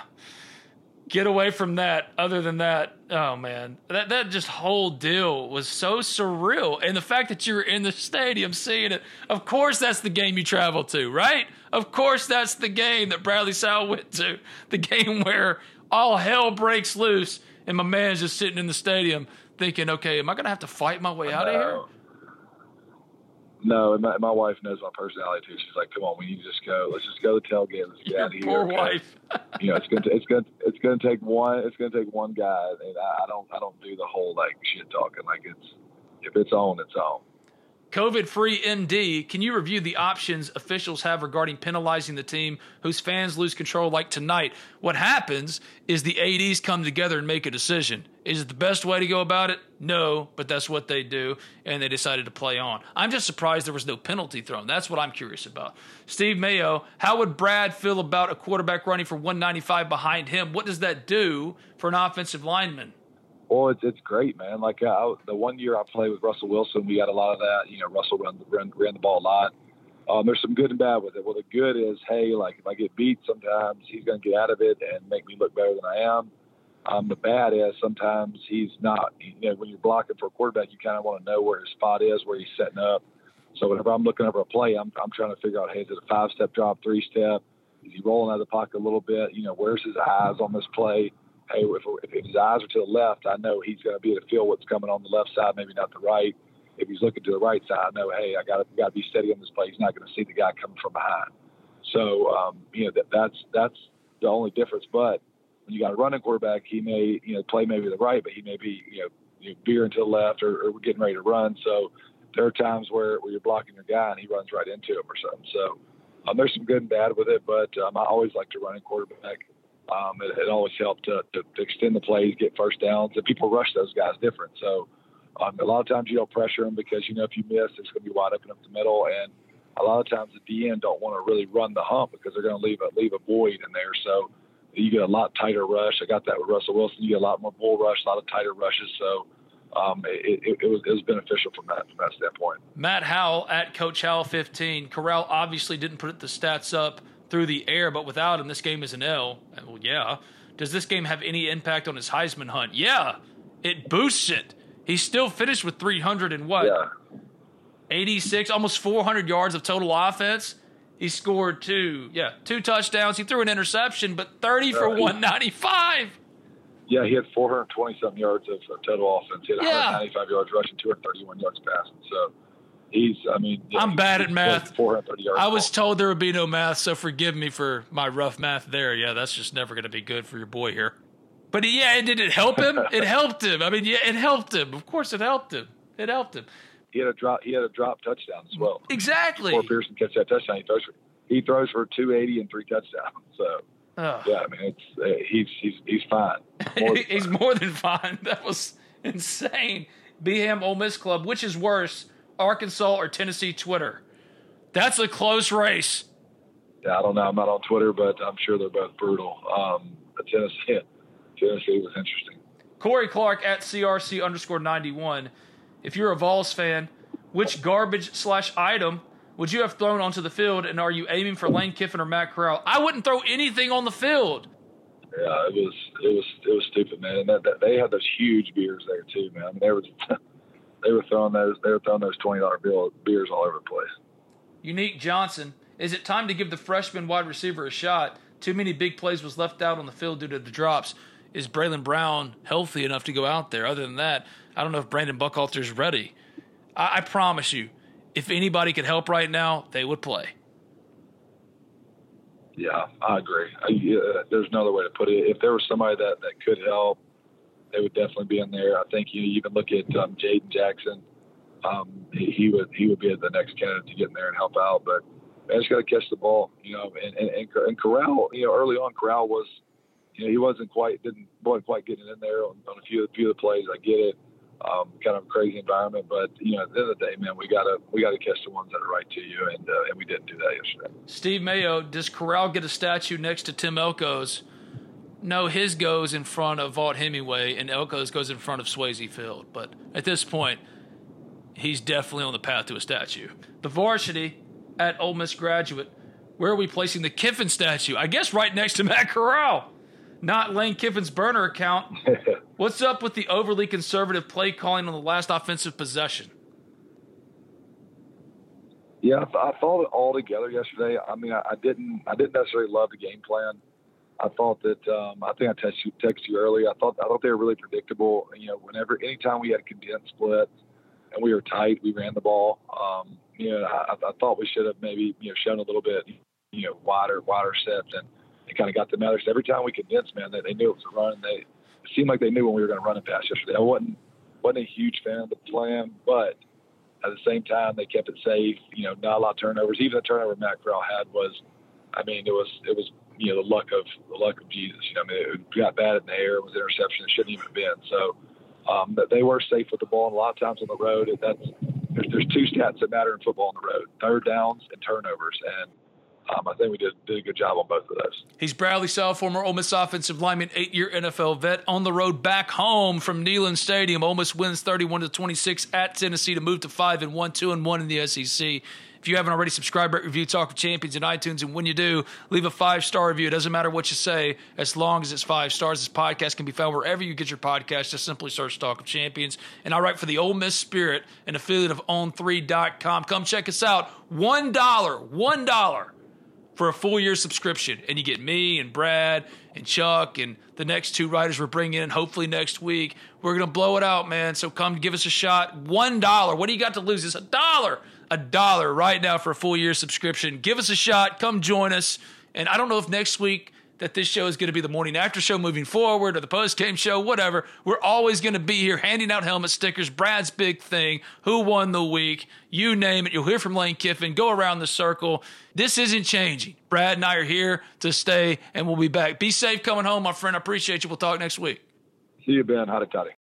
get away from that. Other than that, oh man, that that just whole deal was so surreal. And the fact that you were in the stadium seeing it, of course, that's the game you travel to, right? Of course, that's the game that Bradley Sowell went to. <laughs> The game where all hell breaks loose, and my man's just sitting in the stadium thinking, okay, am I going to have to fight my way out of here? No, and my, my wife knows my personality too. She's like, "Come on, we need to just go. Let's just go to the tailgate. Let's get Your out of here." Poor wife. <laughs> you know, it's gonna it's gonna it's gonna take one. It's gonna take one guy, and I, I don't I don't do the whole like shit talking. Like it's if it's on, it's on. COVID free ND, can you review the options officials have regarding penalizing the team whose fans lose control like tonight? What happens is the ADs come together and make a decision. Is it the best way to go about it? No, but that's what they do, and they decided to play on. I'm just surprised there was no penalty thrown. That's what I'm curious about. Steve Mayo, how would Brad feel about a quarterback running for 195 behind him? What does that do for an offensive lineman? Well, it's it's great, man. Like uh, I, the one year I played with Russell Wilson, we got a lot of that. You know, Russell ran ran, ran the ball a lot. Um, there's some good and bad with it. Well, the good is, hey, like if I get beat, sometimes he's going to get out of it and make me look better than I am. Um, the bad is sometimes he's not. You know, when you're blocking for a quarterback, you kind of want to know where his spot is, where he's setting up. So whenever I'm looking over a play, I'm I'm trying to figure out, hey, is it a five step drop, three step? Is he rolling out of the pocket a little bit? You know, where's his eyes on this play? Hey, if, if his eyes are to the left, I know he's going to be able to feel what's coming on the left side, maybe not the right. If he's looking to the right side, I know, hey, I got got to be steady on this play. He's not going to see the guy coming from behind. So, um, you know, that, that's that's the only difference. But when you got a running quarterback, he may, you know, play maybe the right, but he may be, you know, you veering to the left or, or getting ready to run. So there are times where, where you're blocking your guy and he runs right into him or something. So um, there's some good and bad with it, but um, I always like to run a quarterback um, it, it always helped to, to, extend the plays, get first downs, and people rush those guys different. So um, a lot of times you don't pressure them because you know if you miss, it's going to be wide open up the middle, and a lot of times at the DN don't want to really run the hump because they're going to leave a leave a void in there. So you get a lot tighter rush. I got that with Russell Wilson. You get a lot more bull rush, a lot of tighter rushes. So um, it, it, it, was, it was beneficial from that from that standpoint. Matt Howell at Coach Howell 15. Corral obviously didn't put the stats up through the air, but without him, this game is an L. Uh, well, yeah. Does this game have any impact on his Heisman hunt? Yeah, it boosts it. He still finished with 300 and what? Yeah. 86, almost 400 yards of total offense. He scored two, yeah, two touchdowns. He threw an interception, but 30 for uh, 195. Yeah, he had 420 something yards of, of total offense. He had yeah. 195 yards rushing, 231 yards passing. So he's I mean yeah, I'm bad at math. 430 yards. I was told there would be no math, so forgive me for my rough math there. Yeah, that's just never going to be good for your boy here. But yeah, did it help him? <laughs> it helped him. I mean, yeah, it helped him. Of course, it helped him. It helped him. He had a drop. He had a drop touchdown as well. Exactly. Before Pearson catch that touchdown, he throws for he throws for 280 and three touchdowns. <laughs> So. Oh. Yeah, I mean it's uh, he's he's he's fine. More <laughs> he's fine. more than fine. That was insane. Beham Ole Miss Club, which is worse, Arkansas or Tennessee Twitter. That's a close race. Yeah, I don't know. I'm not on Twitter, but I'm sure they're both brutal. Um, Tennessee, <laughs> Tennessee was interesting. Corey Clark at CRC underscore 91. If you're a Vols fan, which garbage slash item would you have thrown onto the field, and are you aiming for Lane Kiffin or Matt Corral? I wouldn't throw anything on the field. Yeah, it was it was it was stupid, man. And that, that, they had those huge beers there too, man. I mean, there was they were throwing those they were throwing those twenty dollar bill beers all over the place. Unique Johnson, is it time to give the freshman wide receiver a shot? Too many big plays was left out on the field due to the drops. Is Braylon Brown healthy enough to go out there? Other than that, I don't know if Brandon Buckhalter's ready. I, I promise you, if anybody could help right now, they would play. Yeah, I agree. I, yeah, there's no other way to put it. If there was somebody that, that could help, they would definitely be in there. I think you even look at um, Jaden Jackson. Um, he, he, would he would be the next candidate to get in there and help out. But man, just got to catch the ball, you know. And, and and Corral, you know, early on Corral was, you know, he wasn't quite didn't wasn't quite getting in there on, on a few few of the plays. I get it. Um, kind of a crazy environment, but you know, at the end of the day, man, we gotta we gotta catch the ones that are right to you, and uh, and we didn't do that yesterday. Steve Mayo, does Corral get a statue next to Tim Elko's? No, his goes in front of Vaught Hemingway, and Elko's goes in front of Swayze Field. But at this point, he's definitely on the path to a statue. The varsity at Ole Miss graduate. Where are we placing the Kiffin statue? I guess right next to Matt Corral. Not Lane Kiffin's burner account. <laughs> What's up with the overly conservative play calling on the last offensive possession? Yeah, I thought it all together yesterday. I mean, I, I didn't, I didn't necessarily love the game plan. I thought that um, I think I texted you, texted you earlier. I thought I thought they were really predictable. You know, whenever anytime we had condensed splits and we were tight, we ran the ball. Um, you know, I, I thought we should have maybe you know shown a little bit you know wider wider sets and it kind of got them out. So every time we condensed, man, they, they knew it was a run. They it seemed like they knew when we were going to run it past yesterday. I wasn't wasn't a huge fan of the plan, but at the same time, they kept it safe. You know, not a lot of turnovers. Even the turnover Matt Corral had was, I mean, it was it was you know the luck of the luck of Jesus. You know, I mean, it got bad in the air. It was interception. It shouldn't even have been. So, um, but they were safe with the ball. And a lot of times on the road, that's there's, there's two stats that matter in football on the road: third downs and turnovers. And um, I think we did, did a good job on both of those. He's Bradley Sowell, former Ole Miss offensive lineman, eight-year NFL vet, on the road back home from Neyland Stadium. Ole Miss wins 31 to 26 at Tennessee to move to five and one, two and one in the SEC. If you haven't already, subscribe, rate, review Talk of Champions in iTunes, and when you do, leave a five star review. It doesn't matter what you say, as long as it's five stars. This podcast can be found wherever you get your podcast. Just simply search Talk of Champions. And I write for the Ole Miss Spirit, an affiliate of On3.com. Come check us out. One dollar, one dollar for a full year subscription. And you get me and Brad and Chuck and the next two writers we're bringing in, hopefully next week. We're to blow it out, man. So come give us a shot. One dollar. What do you got to lose? It's a dollar. A dollar right now for a full year subscription. Give us a shot. Come join us. And I don't know if next week that this show is going to be the morning after show moving forward or the post game show, whatever. We're always going to be here handing out helmet stickers. Brad's big thing. Who won the week? You name it. You'll hear from Lane Kiffin. Go around the circle. This isn't changing. Brad and I are here to stay, and we'll be back. Be safe coming home, my friend. I appreciate you. We'll talk next week. See you, Ben. Howdy, toddy.